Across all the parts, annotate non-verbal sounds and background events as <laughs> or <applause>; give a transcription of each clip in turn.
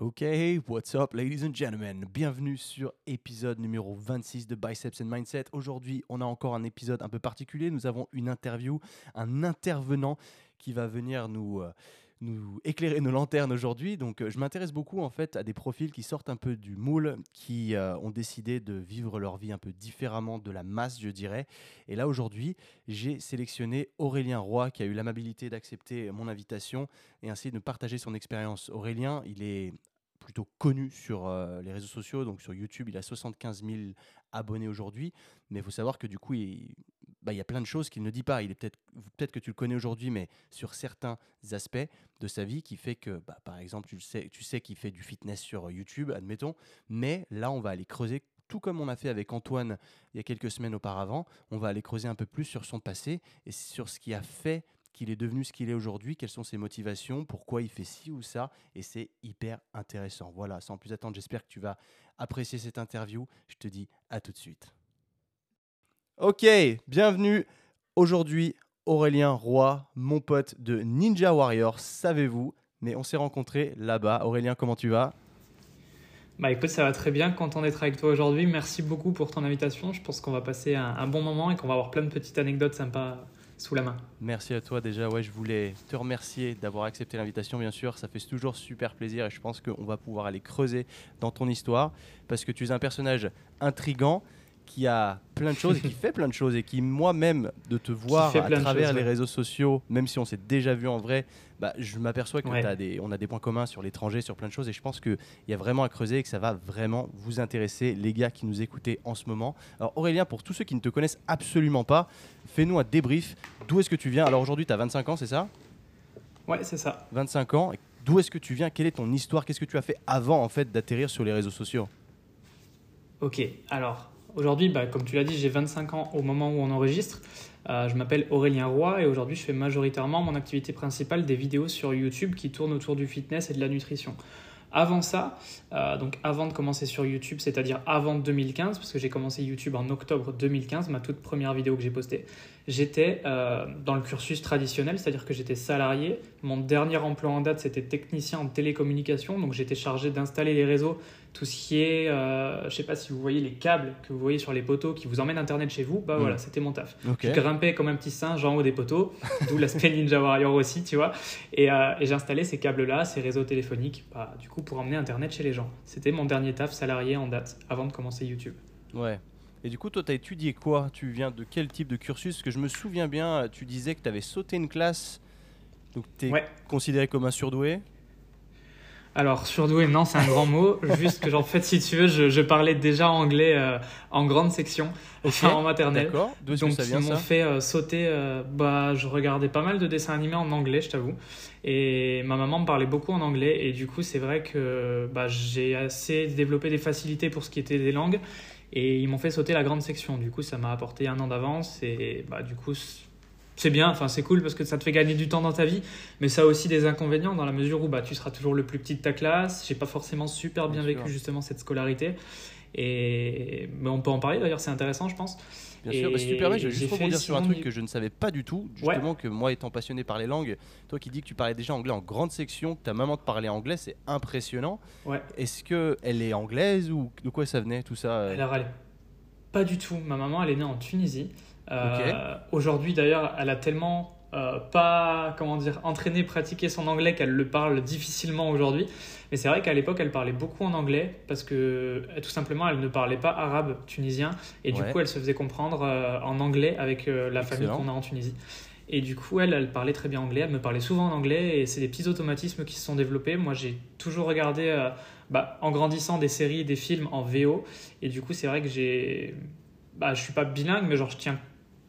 Ok, what's up, ladies and gentlemen? Bienvenue sur épisode numéro 26 de Biceps and Mindset. Aujourd'hui, on a encore un épisode un peu particulier. Nous avons une interview, un intervenant qui va venir nous, euh, nous éclairer nos lanternes aujourd'hui. Donc, euh, je m'intéresse beaucoup en fait à des profils qui sortent un peu du moule, qui euh, ont décidé de vivre leur vie un peu différemment de la masse, je dirais. Et là, aujourd'hui, j'ai sélectionné Aurélien Roy, qui a eu l'amabilité d'accepter mon invitation et ainsi de partager son expérience. Aurélien, il est plutôt connu sur euh, les réseaux sociaux, donc sur YouTube, il a 75 000 abonnés aujourd'hui, mais il faut savoir que du coup, il, bah, il y a plein de choses qu'il ne dit pas. Il est peut-être peut-être que tu le connais aujourd'hui, mais sur certains aspects de sa vie qui fait que, bah, par exemple, tu sais, tu sais qu'il fait du fitness sur YouTube, admettons, mais là, on va aller creuser. Tout comme on a fait avec Antoine il y a quelques semaines auparavant, on va aller creuser un peu plus sur son passé et sur ce qui a fait qu'il est devenu ce qu'il est aujourd'hui, quelles sont ses motivations, pourquoi il fait ci ou ça, et c'est hyper intéressant. Voilà, sans plus attendre, j'espère que tu vas apprécier cette interview. Je te dis à tout de suite. Ok, bienvenue aujourd'hui Aurélien Roy, mon pote de Ninja Warrior, savez-vous, mais on s'est rencontrés là-bas. Aurélien, comment tu vas? Bah écoute, ça va très bien, content d'être avec toi aujourd'hui. Merci beaucoup pour ton invitation. Je pense qu'on va passer un, un bon moment et qu'on va avoir plein de petites anecdotes sympas sous la main. Merci à toi déjà. Ouais, je voulais te remercier d'avoir accepté l'invitation, bien sûr. Ça fait toujours super plaisir et je pense qu'on va pouvoir aller creuser dans ton histoire parce que tu es un personnage intrigant qui a plein de choses et qui <laughs> fait plein de choses et qui moi-même de te voir à travers les réseaux sociaux, même si on s'est déjà vu en vrai, bah, je m'aperçois qu'on a des, on a des points communs sur l'étranger, sur plein de choses et je pense qu'il y a vraiment à creuser et que ça va vraiment vous intéresser, les gars qui nous écoutez en ce moment. Alors Aurélien, pour tous ceux qui ne te connaissent absolument pas, fais-nous un débrief. D'où est-ce que tu viens? Alors aujourd'hui, tu as 25 ans, c'est ça? Ouais, c'est ça. 25 ans. D'où est-ce que tu viens? Quelle est ton histoire? Qu'est-ce que tu as fait avant en fait d'atterrir sur les réseaux sociaux? Ok, alors Aujourd'hui, bah, comme tu l'as dit, j'ai 25 ans au moment où on enregistre. Euh, je m'appelle Aurélien Roy et aujourd'hui, je fais majoritairement mon activité principale des vidéos sur YouTube qui tournent autour du fitness et de la nutrition. Avant ça, euh, donc avant de commencer sur YouTube, c'est-à-dire avant 2015, parce que j'ai commencé YouTube en octobre 2015, ma toute première vidéo que j'ai postée, j'étais euh, dans le cursus traditionnel, c'est-à-dire que j'étais salarié. Mon dernier emploi en date, c'était technicien en télécommunication, donc j'étais chargé d'installer les réseaux, tout ce qui est, euh, je ne sais pas si vous voyez les câbles que vous voyez sur les poteaux qui vous emmènent Internet chez vous, bah voilà, mm. c'était mon taf. Je grimpais comme un petit singe en haut des poteaux, <laughs> d'où l'aspect Ninja Warrior aussi, tu vois, et, euh, et j'installais ces câbles-là, ces réseaux téléphoniques, bah, du coup pour emmener Internet chez les gens. C'était mon dernier taf salarié en date, avant de commencer YouTube. Ouais. Et du coup, toi, tu as étudié quoi? Tu viens de quel type de cursus? Parce que je me souviens bien, tu disais que tu avais sauté une classe, donc tu es considéré comme un surdoué? Alors, surdoué, non, c'est un grand <laughs> mot. Juste que, en fait, si tu veux, je, parlais déjà anglais euh, en grande section, en maternelle. D'accord. Donc, ça vient, ils m'ont fait euh, sauter. Euh, bah, je regardais pas mal de dessins animés en anglais, je t'avoue. Et ma maman me parlait beaucoup en anglais. Et du coup, c'est vrai que bah, j'ai assez développé des facilités pour ce qui était des langues. Et ils m'ont fait sauter la grande section. Du coup, ça m'a apporté un an d'avance. Et bah, du coup, c'est bien, enfin c'est cool parce que ça te fait gagner du temps dans ta vie, mais ça a aussi des inconvénients dans la mesure où bah, tu seras toujours le plus petit de ta classe. J'ai pas forcément super bien, vécu justement cette scolarité, et mais on peut en parler d'ailleurs, c'est intéressant, je pense. Bien sûr, bah, si tu permets, je vais juste rebondir sur un truc que je ne savais pas du tout. Justement, que moi étant passionné par les langues, toi qui dis que tu parlais déjà anglais en grande section, que ta maman te parlait anglais, c'est impressionnant. Ouais. Est-ce qu'elle est anglaise ou de quoi ça venait tout ça euh Alors, elle, pas du tout. Ma maman, elle est née en Tunisie. Euh, aujourd'hui, d'ailleurs, elle a tellement euh, pas, comment dire, entraîné, pratiqué son anglais qu'elle le parle difficilement aujourd'hui. Mais c'est vrai qu'à l'époque, elle parlait beaucoup en anglais parce que euh, tout simplement, elle ne parlait pas arabe tunisien et du coup, elle se faisait comprendre en anglais avec la famille qu'on a en Tunisie. Et du coup, elle, elle parlait très bien anglais, elle me parlait souvent en anglais et c'est des petits automatismes qui se sont développés. Moi, j'ai toujours regardé, bah, en grandissant, des séries, des films en VO et du coup, c'est vrai que j'ai. Bah, je suis pas bilingue, mais genre, je tiens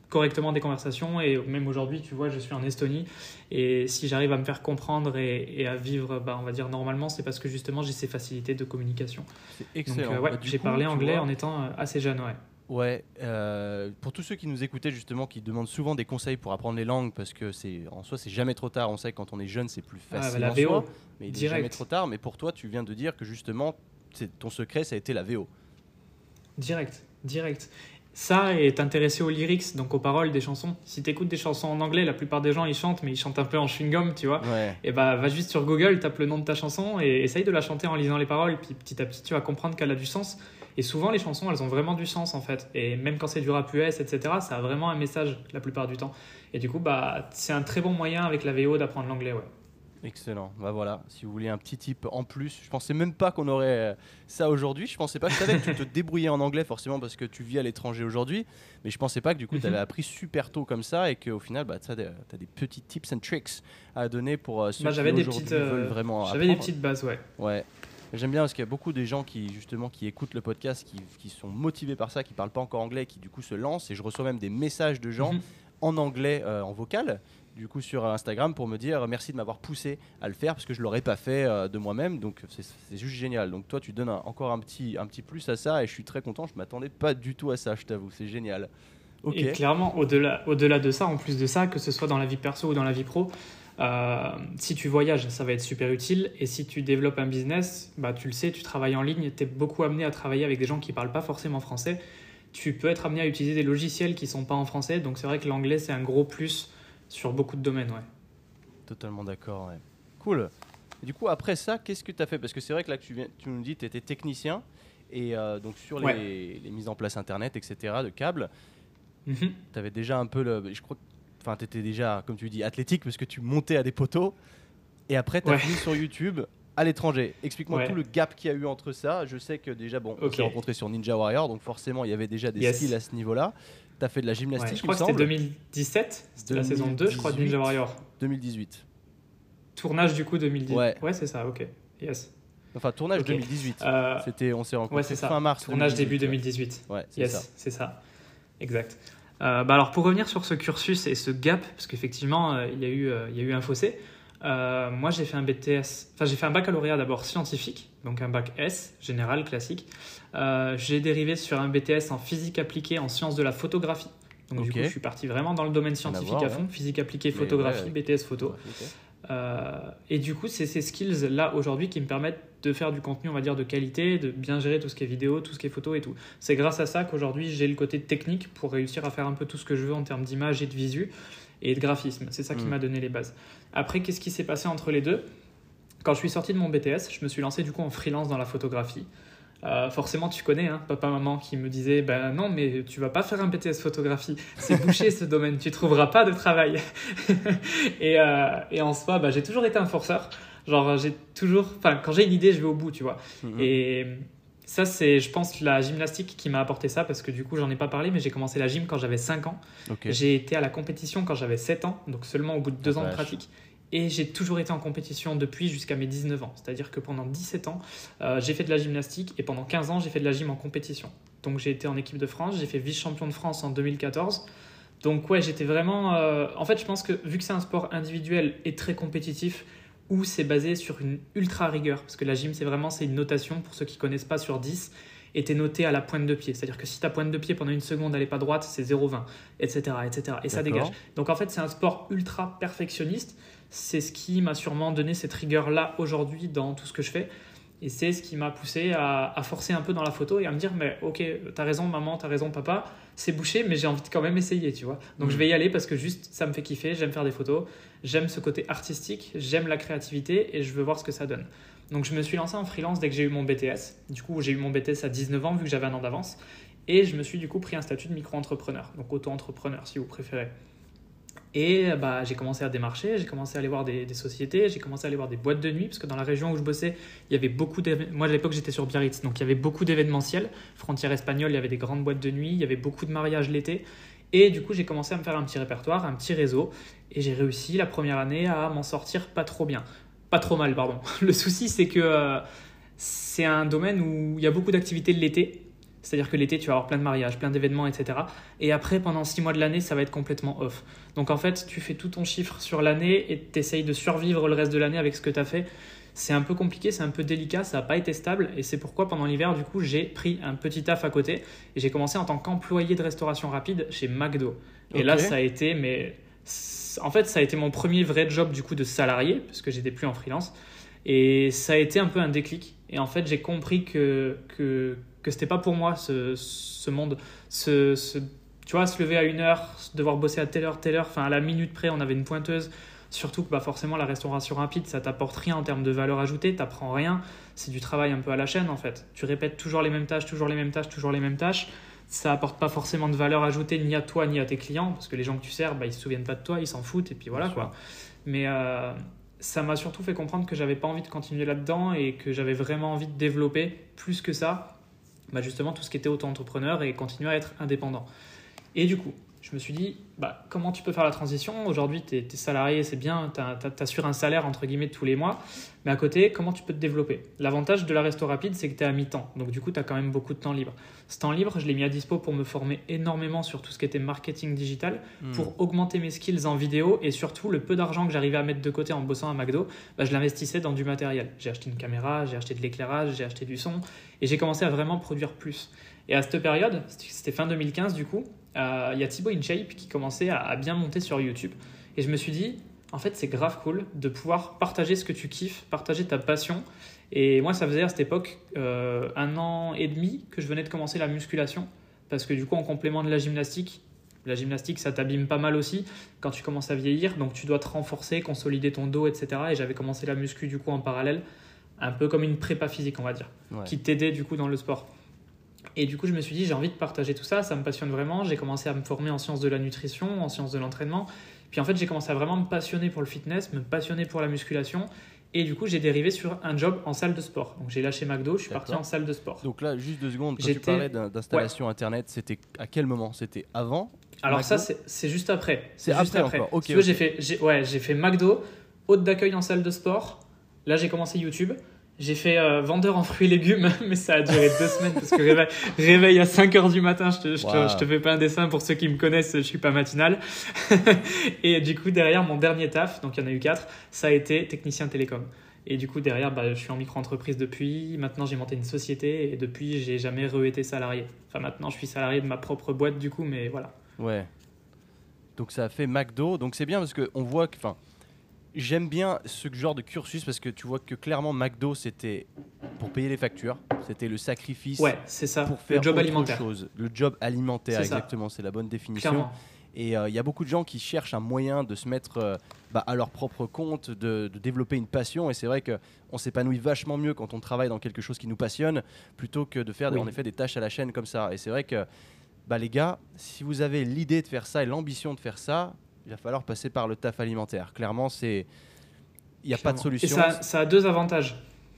correctement des conversations. Et même aujourd'hui tu vois je suis en Estonie. Et si j'arrive à me faire comprendre et, à vivre bah, on va dire normalement c'est parce que justement j'ai ces facilités de communication. C'est excellent. Donc, euh, ouais, j'ai parlé anglais en étant euh, assez jeune ouais. Ouais, euh, pour tous ceux qui nous écoutaient justement, qui demandent souvent des conseils pour apprendre les langues, parce que c'est en soi c'est jamais trop tard. On sait que quand on est jeune c'est plus ah, facile la VO, mais il n'est jamais trop tard. Mais pour toi, tu viens de dire que justement ton secret ça a été la VO. Direct, direct Ça et t'intéresser aux lyrics, donc aux paroles des chansons. Si t'écoutes des chansons en anglais, la plupart des gens ils chantent, mais ils chantent un peu en chewing-gum, tu vois. Ouais. Et bah va juste sur Google, tape le nom de ta chanson et essaye de la chanter en lisant les paroles. Puis petit à petit, tu vas comprendre qu'elle a du sens. Et souvent, les chansons, elles ont vraiment du sens en fait. Et même quand c'est du rap US, etc., ça a vraiment un message la plupart du temps. Et du coup, bah, c'est un très bon moyen avec la VO d'apprendre l'anglais, ouais. Excellent. Bah voilà, si vous voulez un petit tip en plus, je pensais même pas qu'on aurait euh, ça aujourd'hui. Je pensais pas, je savais que tu te <laughs> débrouillais en anglais forcément parce que tu vis à l'étranger aujourd'hui, mais je pensais pas que du coup Mhm. tu avais appris super tôt comme ça et qu'au final bah, tu as, des petits tips and tricks à donner pour euh, ceux Bah, qui des aujourd'hui petites, euh, veulent vraiment J'avais des petites bases, ouais. Ouais. J'aime bien parce qu'il y a beaucoup de gens qui justement qui écoutent le podcast, qui, qui sont motivés par ça, qui parlent pas encore anglais, qui du coup se lancent et je reçois même des messages de gens Mhm. en anglais euh, en vocal du coup sur Instagram pour me dire merci de m'avoir poussé à le faire parce que je l'aurais pas fait euh, de moi-même donc c'est juste génial donc toi tu donnes encore un petit un petit plus à ça et je suis très content je m'attendais pas du tout à ça je t'avoue c'est génial Et clairement, au-delà au -delà de ça, en plus de ça, que ce soit dans la vie perso ou dans la vie pro, euh, si tu voyages, ça va être super utile. Et si tu développes un business, bah, tu le sais, tu travailles en ligne, tu es beaucoup amené à travailler avec des gens qui parlent pas forcément français. Tu peux être amené à utiliser des logiciels qui sont pas en français. Donc c'est vrai que l'anglais, c'est un gros plus sur beaucoup de domaines. Ouais. totalement d'accord ouais. cool du coup après ça qu'est-ce que tu as fait? Parce que c'est vrai que là que tu, viens, tu nous dis tu étais technicien et euh, donc sur les, Ouais. les mises en place internet etc de câbles Mhm. tu avais déjà un peu le je crois que- enfin tu étais déjà comme tu dis athlétique parce que tu montais à des poteaux et après tu as Ouais. sur YouTube à l'étranger. Explique-moi Ouais. tout le gap qu'il y a eu entre ça. Je sais que déjà bon, on Ok. s'est rencontré sur Ninja Warrior donc forcément il y avait déjà des Yes. skills à ce niveau-là. Tu as fait de la Ouais, gymnastique, je crois que c'était semble. 2017, c'était la saison 2, je crois, de 2018. Ninja Warrior. 2018. Tournage du coup 2010. Ouais. c'est ça, ok. Yes. Enfin tournage Ok. 2018. Euh, C'était on s'est rencontrés ouais, ça. fin mars Tournage 2018, début ouais. 2018. Ouais, c'est Yes, ça. c'est ça. Exact. Euh, bah alors pour revenir sur ce cursus et ce gap, parce qu'effectivement euh, il y a eu il y a eu un fossé. moi j'ai fait un BTS, enfin j'ai fait un baccalauréat d'abord scientifique, donc un bac S général classique. Euh, j'ai dérivé sur un BTS en physique appliquée en sciences de la photographie. Donc du coup je suis parti vraiment dans le domaine scientifique voir, à fond, physique appliquée, photographie, ouais, BTS photo. Euh, et du coup, c'est ces skills-là aujourd'hui qui me permettent de faire du contenu, on va dire, de qualité, de bien gérer tout ce qui est vidéo, tout ce qui est photo et tout. C'est grâce à ça qu'aujourd'hui, j'ai le côté technique pour réussir à faire un peu tout ce que je veux en termes d'image et de visu et de graphisme. C'est ça qui Mm. m'a donné les bases. Après, qu'est-ce qui s'est passé entre les deux? Quand je suis sorti de mon BTS, je me suis lancé du coup en freelance dans la photographie. Euh, forcément, tu connais, hein, papa, maman qui me disait Ben non, mais tu vas pas faire un BTS photographie, c'est bouché ce <laughs> domaine, tu trouveras pas de travail. <laughs> et, euh, et en soi, bah, j'ai toujours été un forceur. Genre, j'ai toujours. Enfin, quand j'ai une idée, je vais au bout, tu vois. Mhm. Et ça, c'est, je pense, la gymnastique qui m'a apporté ça, parce que du coup, j'en ai pas parlé, mais j'ai commencé la gym quand j'avais 5 ans. J'ai été à la compétition quand j'avais 7 ans, donc seulement au bout de 2 Ah, ans de pratique. Et j'ai toujours été en compétition depuis jusqu'à mes 19 ans. C'est-à-dire que pendant 17 ans, euh, j'ai fait de la gymnastique et pendant 15 ans, j'ai fait de la gym en compétition. Donc j'ai été en équipe de France, j'ai fait vice-champion de France en 2014. Donc ouais, j'étais vraiment... euh, En fait, je pense que vu que c'est un sport individuel et très compétitif, où c'est basé sur une ultra rigueur, parce que la gym, c'est vraiment c'est une notation, pour ceux qui connaissent pas, sur 10, et t'es noté à la pointe de pied. C'est-à-dire que si ta pointe de pied pendant une seconde, elle n'est pas droite, c'est 0,20, etc., etc. Et ça dégage. Donc en fait, c'est un sport ultra perfectionniste. C'est ce qui m'a sûrement donné cette rigueur-là aujourd'hui dans tout ce que je fais. Et c'est ce qui m'a poussé à, à forcer un peu dans la photo et à me dire, mais ok, t'as raison maman, t'as raison papa, c'est bouché, mais j'ai envie de quand même essayer, tu vois. Donc Mhm. je vais y aller parce que juste ça me fait kiffer, j'aime faire des photos, j'aime ce côté artistique, j'aime la créativité et je veux voir ce que ça donne. Donc je me suis lancé en freelance dès que j'ai eu mon BTS. Du coup, j'ai eu mon BTS à 19 ans vu que j'avais un an d'avance. Et je me suis du coup pris un statut de micro-entrepreneur, donc auto-entrepreneur si vous préférez. Et bah, j'ai commencé à démarcher, j'ai commencé à aller voir des, des sociétés, j'ai commencé à aller voir des boîtes de nuit, parce que dans la région où je bossais, il y avait beaucoup d'événements. Moi, à l'époque, j'étais sur Biarritz, donc il y avait beaucoup d'événementiels. Frontière espagnole, il y avait des grandes boîtes de nuit, il y avait beaucoup de mariages l'été. Et du coup, j'ai commencé à me faire un petit répertoire, un petit réseau. Et j'ai réussi la première année à m'en sortir pas trop bien. Pas trop mal, pardon. <laughs> Le souci, c'est que euh, c'est un domaine où il y a beaucoup d'activités l'été. C'est-à-dire que l'été, tu vas avoir plein de mariages, plein d'événements, etc. Et après, pendant six mois de l'année, ça va être complètement off. Donc en fait, tu fais tout ton chiffre sur l'année et tu essayes de survivre le reste de l'année avec ce que tu as fait. C'est un peu compliqué, c'est un peu délicat, ça n'a pas été stable. Et c'est pourquoi pendant l'hiver, du coup, j'ai pris un petit taf à côté. Et j'ai commencé en tant qu'employé de restauration rapide chez McDo. Et là, ça a été, mais en fait, ça a été mon premier vrai job du coup de salarié, parce que j'étais plus en freelance. Et ça a été un peu un déclic. Et en fait, j'ai compris que, que, que c'était pas pour moi ce, ce monde. Ce, ce- tu vois, se lever à une heure, devoir bosser à telle heure, telle heure, enfin à la minute près, on avait une pointeuse. Surtout que bah, forcément, la restauration rapide, ça t'apporte rien en termes de valeur ajoutée, t'apprends rien. C'est du travail un peu à la chaîne en fait. Tu répètes toujours les mêmes tâches, toujours les mêmes tâches, toujours les mêmes tâches. Ça apporte pas forcément de valeur ajoutée ni à toi ni à tes clients, parce que les gens que tu sers, bah, ils se souviennent pas de toi, ils s'en foutent, et puis voilà quoi. Mais euh, ça m'a surtout fait comprendre que j'avais pas envie de continuer là-dedans et que j'avais vraiment envie de développer plus que ça, bah, justement tout ce qui était auto-entrepreneur et continuer à être indépendant. Et du coup, je me suis dit, bah, comment tu peux faire la transition? Aujourd'hui, tu es, salarié, c'est bien, tu assures un salaire entre guillemets tous les mois, mais à côté, comment tu peux te développer? L'avantage de la resto rapide, c'est que tu es à mi-temps, donc du coup, tu as quand même beaucoup de temps libre. Ce temps libre, je l'ai mis à dispo pour me former énormément sur tout ce qui était marketing digital, Hmm. pour augmenter mes skills en vidéo et surtout le peu d'argent que j'arrivais à mettre de côté en bossant à McDo, bah, je l'investissais dans du matériel. J'ai acheté une caméra, j'ai acheté de l'éclairage, j'ai acheté du son et j'ai commencé à vraiment produire plus. Et à cette période, c'était fin 2015 du coup, il y a Thibaut InShape qui commençait à, à bien monter sur YouTube. Et je me suis dit, en fait, c'est grave cool de pouvoir partager ce que tu kiffes, partager ta passion. Et moi, ça faisait à cette époque euh, un an et demi que je venais de commencer la musculation. Parce que du coup, en complément de la gymnastique, la gymnastique, ça t'abîme pas mal aussi quand tu commences à vieillir. Donc, tu dois te renforcer, consolider ton dos, etc. Et j'avais commencé la muscu du coup en parallèle, un peu comme une prépa physique, on va dire, Ouais. qui t'aidait du coup dans le sport. Et du coup, je me suis dit, j'ai envie de partager tout ça, ça me passionne vraiment. J'ai commencé à me former en sciences de la nutrition, en sciences de l'entraînement. Puis en fait, j'ai commencé à vraiment me passionner pour le fitness, me passionner pour la musculation. Et du coup, j'ai dérivé sur un job en salle de sport. Donc j'ai lâché McDo, je suis parti en salle de sport. Donc là, juste deux secondes, quand tu parlais d'in- d'installation internet, c'était à quel moment? C'était avant Alors ça, McDo c'est c'est juste après. C'est juste après encore, ok, Si tu veux, ok. j'ai fait, ouais, j'ai fait McDo, hôte d'accueil en salle de sport. Là, j'ai commencé YouTube. J'ai fait euh, vendeur en fruits et légumes, <laughs> mais ça a duré deux semaines parce que réveil, réveil à 5 heures du matin, je te, je, te, je te fais pas un dessin pour ceux qui me connaissent, je suis pas matinal. <laughs> et du coup, derrière mon dernier taf, donc il y en a eu quatre, ça a été technicien télécom. Et du coup, derrière, bah, je suis en micro-entreprise depuis. Maintenant, j'ai monté une société et depuis, j'ai jamais re-été salarié. Enfin, maintenant, je suis salarié de ma propre boîte, du coup, mais voilà. Ouais. Donc ça a fait McDo. Donc c'est bien parce qu'on voit que. Enfin, j'aime bien ce genre de cursus parce que tu vois que clairement McDo c'était pour payer les factures. C'était le sacrifice Ouais, c'est ça. pour faire le job autre alimentaire. chose. Le job alimentaire, exactement. C'est la bonne définition. Clairement. Et euh, il y a beaucoup de gens qui cherchent un moyen de se mettre euh, bah, à leur propre compte, de, de développer une passion. Et c'est vrai qu'on s'épanouit vachement mieux quand on travaille dans quelque chose qui nous passionne plutôt que de faire Oui. en effet des tâches à la chaîne comme ça. Et c'est vrai que bah, les gars, si vous avez l'idée de faire ça et l'ambition de faire ça, il va falloir passer par le taf alimentaire. Clairement, c'est il n'y a pas de solution. Et ça, ça a deux avantages.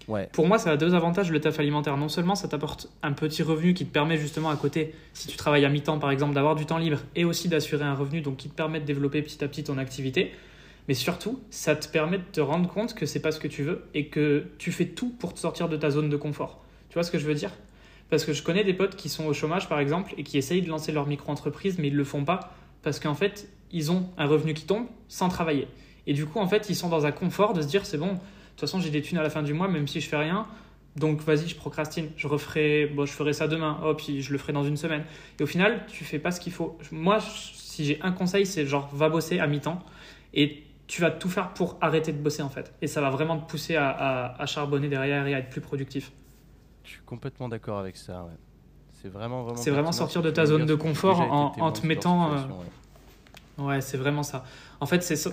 Ouais. Pour moi, ça a deux avantages le taf alimentaire. Non seulement ça t'apporte un petit revenu qui te permet justement à côté, si tu travailles à mi-temps par exemple, d'avoir du temps libre et aussi d'assurer un revenu donc qui te permet de développer petit à petit ton activité. Mais surtout, ça te permet de te rendre compte que c'est pas ce que tu veux et que tu fais tout pour te sortir de ta zone de confort. Tu vois ce que je veux dire? Parce que je connais des potes qui sont au chômage par exemple et qui essayent de lancer leur micro-entreprise mais ils le font pas parce qu'en fait, ils ont un revenu qui tombe sans travailler. Et du coup, en fait, ils sont dans un confort de se dire c'est bon, de toute façon, j'ai des thunes à la fin du mois, même si je fais rien. Donc vas-y, je procrastine. Je referai, bon, je ferai ça demain. Oh, puis je le ferai dans une semaine. Et au final, tu fais pas ce qu'il faut. Moi, si j'ai un conseil, c'est genre va bosser à mi-temps et tu vas tout faire pour arrêter de bosser en fait. Et ça va vraiment te pousser à, à- à charbonner derrière et à être plus productif. Je suis complètement d'accord avec ça. ouais. C'est vraiment, vraiment. C'est vraiment pertinent sortir de ta zone de confort en- te mettant, euh, ouais. Ouais, c'est vraiment ça. En fait, c'est so-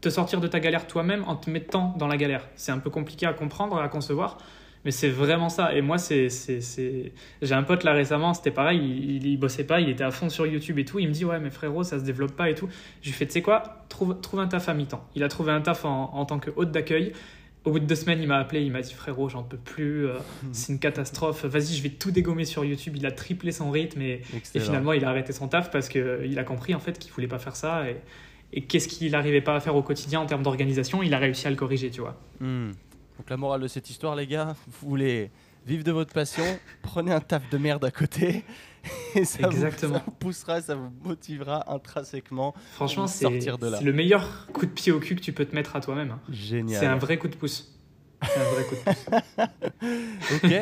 te sortir de ta galère toi-même en te mettant dans la galère. C'est un peu compliqué à comprendre, à concevoir, mais c'est vraiment ça. Et moi, c'est, c'est, c'est- j'ai un pote là récemment, c'était pareil, il, il, il bossait pas, il était à fond sur YouTube et tout. Il me dit, ouais, mais frérot, ça se développe pas et tout. Je lui fais, tu sais quoi, trouve, trouve un taf à mi-temps. Il a trouvé un taf en, en tant que hôte d'accueil. Au bout de deux semaines, il m'a appelé, il m'a dit, frérot, j'en peux plus, euh, <laughs> c'est une catastrophe, vas-y, je vais tout dégommer sur YouTube. Il a triplé son rythme et, finalement, il a arrêté son taf parce qu'il a compris en fait qu'il voulait pas faire ça. Et, et qu'est-ce qu'il n'arrivait pas à faire au quotidien en termes d'organisation, il a réussi à le corriger, tu vois. Hmm. Donc la morale de cette histoire, les gars, vous voulez vivre de votre passion, prenez un taf de merde à côté. <laughs> Et ça, vous- Exactement. ça vous <laughs> poussera, ça vous motivera intrinsèquement. Franchement, c'est sortir de là. c'est le meilleur coup de pied au cul que tu peux te mettre à toi-même. hein. Génial. C'est un vrai coup de pouce. C'est un vrai coup de pouce. <laughs> Ok.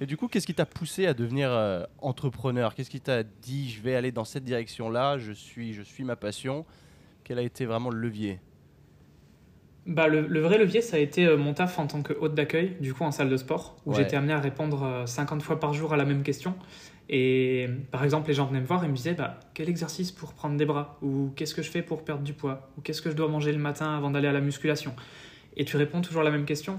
Et du coup, qu'est-ce qui t'a poussé à devenir euh, entrepreneur? Qu'est-ce qui t'a dit je vais aller dans cette direction-là Je suis, je suis ma passion? Quel a été vraiment le levier? Bah, le, le vrai levier, ça a été euh, mon taf en tant que hôte d'accueil, du coup en salle de sport, où Ouais. j'étais amené à répondre euh, 50 fois par jour à la même question. Et par exemple, les gens venaient me voir et me disaient bah, quel exercice pour prendre des bras? Ou qu'est-ce que je fais pour perdre du poids? Ou qu'est-ce que je dois manger le matin avant d'aller à la musculation? Et tu réponds toujours la même question.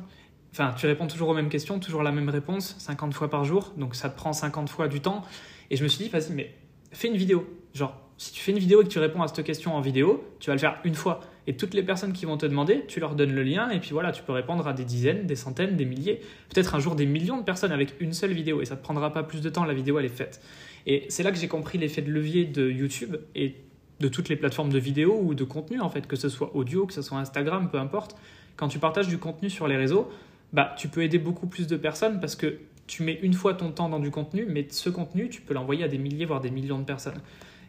Enfin, tu réponds toujours aux mêmes questions, toujours la même réponse, 50 fois par jour. Donc ça te prend 50 fois du temps. Et je me suis dit, vas-y, mais fais une vidéo. Genre, si tu fais une vidéo et que tu réponds à cette question en vidéo, tu vas le faire une fois. Et toutes les personnes qui vont te demander, tu leur donnes le lien et puis voilà, tu peux répondre à des dizaines, des centaines, des milliers, peut-être un jour des millions de personnes avec une seule vidéo et ça te prendra pas plus de temps, la vidéo elle est faite. Et c'est là que j'ai compris l'effet de levier de YouTube et de toutes les plateformes de vidéo ou de contenu en fait, que ce soit audio, que ce soit Instagram, peu importe. Quand tu partages du contenu sur les réseaux, bah tu peux aider beaucoup plus de personnes parce que tu mets une fois ton temps dans du contenu, mais ce contenu, tu peux l'envoyer à des milliers, voire des millions de personnes.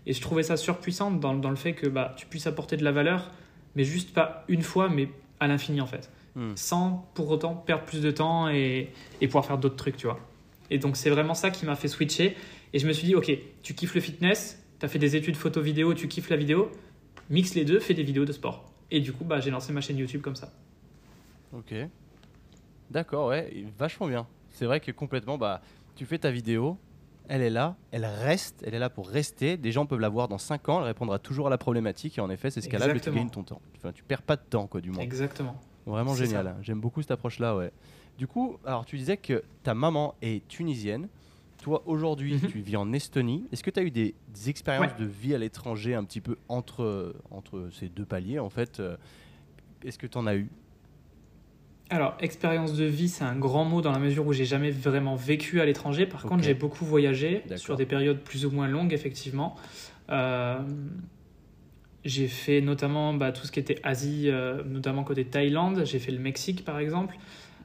Et je trouvais ça surpuissant dans, dans le fait que bah, tu puisses apporter de la valeur, mais juste pas une fois, mais à l'infini en fait. Hmm. Sans pour autant perdre plus de temps et, et pouvoir faire d'autres trucs, tu vois. Et donc c'est vraiment ça qui m'a fait switcher. Et je me suis dit, ok, tu kiffes le fitness, tu as fait des études photo-vidéo, tu kiffes la vidéo, mixe les deux, fais des vidéos de sport. Et du coup, bah, j'ai lancé ma chaîne YouTube comme ça. Ok. D'accord, ouais, vachement bien. C'est vrai que complètement, bah, tu fais ta vidéo, elle est là, elle reste, elle est là pour rester. Des gens peuvent la voir dans 5 ans, elle répondra toujours à la problématique et en effet, c'est scalable et tu gagnes ton temps. Enfin, tu perds pas de temps, quoi, du moins. Exactement. Vraiment génial. hein. J'aime beaucoup cette approche-là, ouais. Du coup, alors tu disais que ta maman est tunisienne. Toi, aujourd'hui, Mhm. tu vis en Estonie. Est-ce que tu as eu des, des expériences de vie à l'étranger un petit peu entre, entre ces deux paliers, en fait euh, Est-ce que tu en as eu? Alors, expérience de vie, c'est un grand mot dans la mesure où j'ai jamais vraiment vécu à l'étranger. Par contre, j'ai beaucoup voyagé sur des périodes plus ou moins longues, effectivement. Euh, j'ai fait notamment bah, tout ce qui était Asie, euh, notamment côté Thaïlande. J'ai fait le Mexique, par exemple.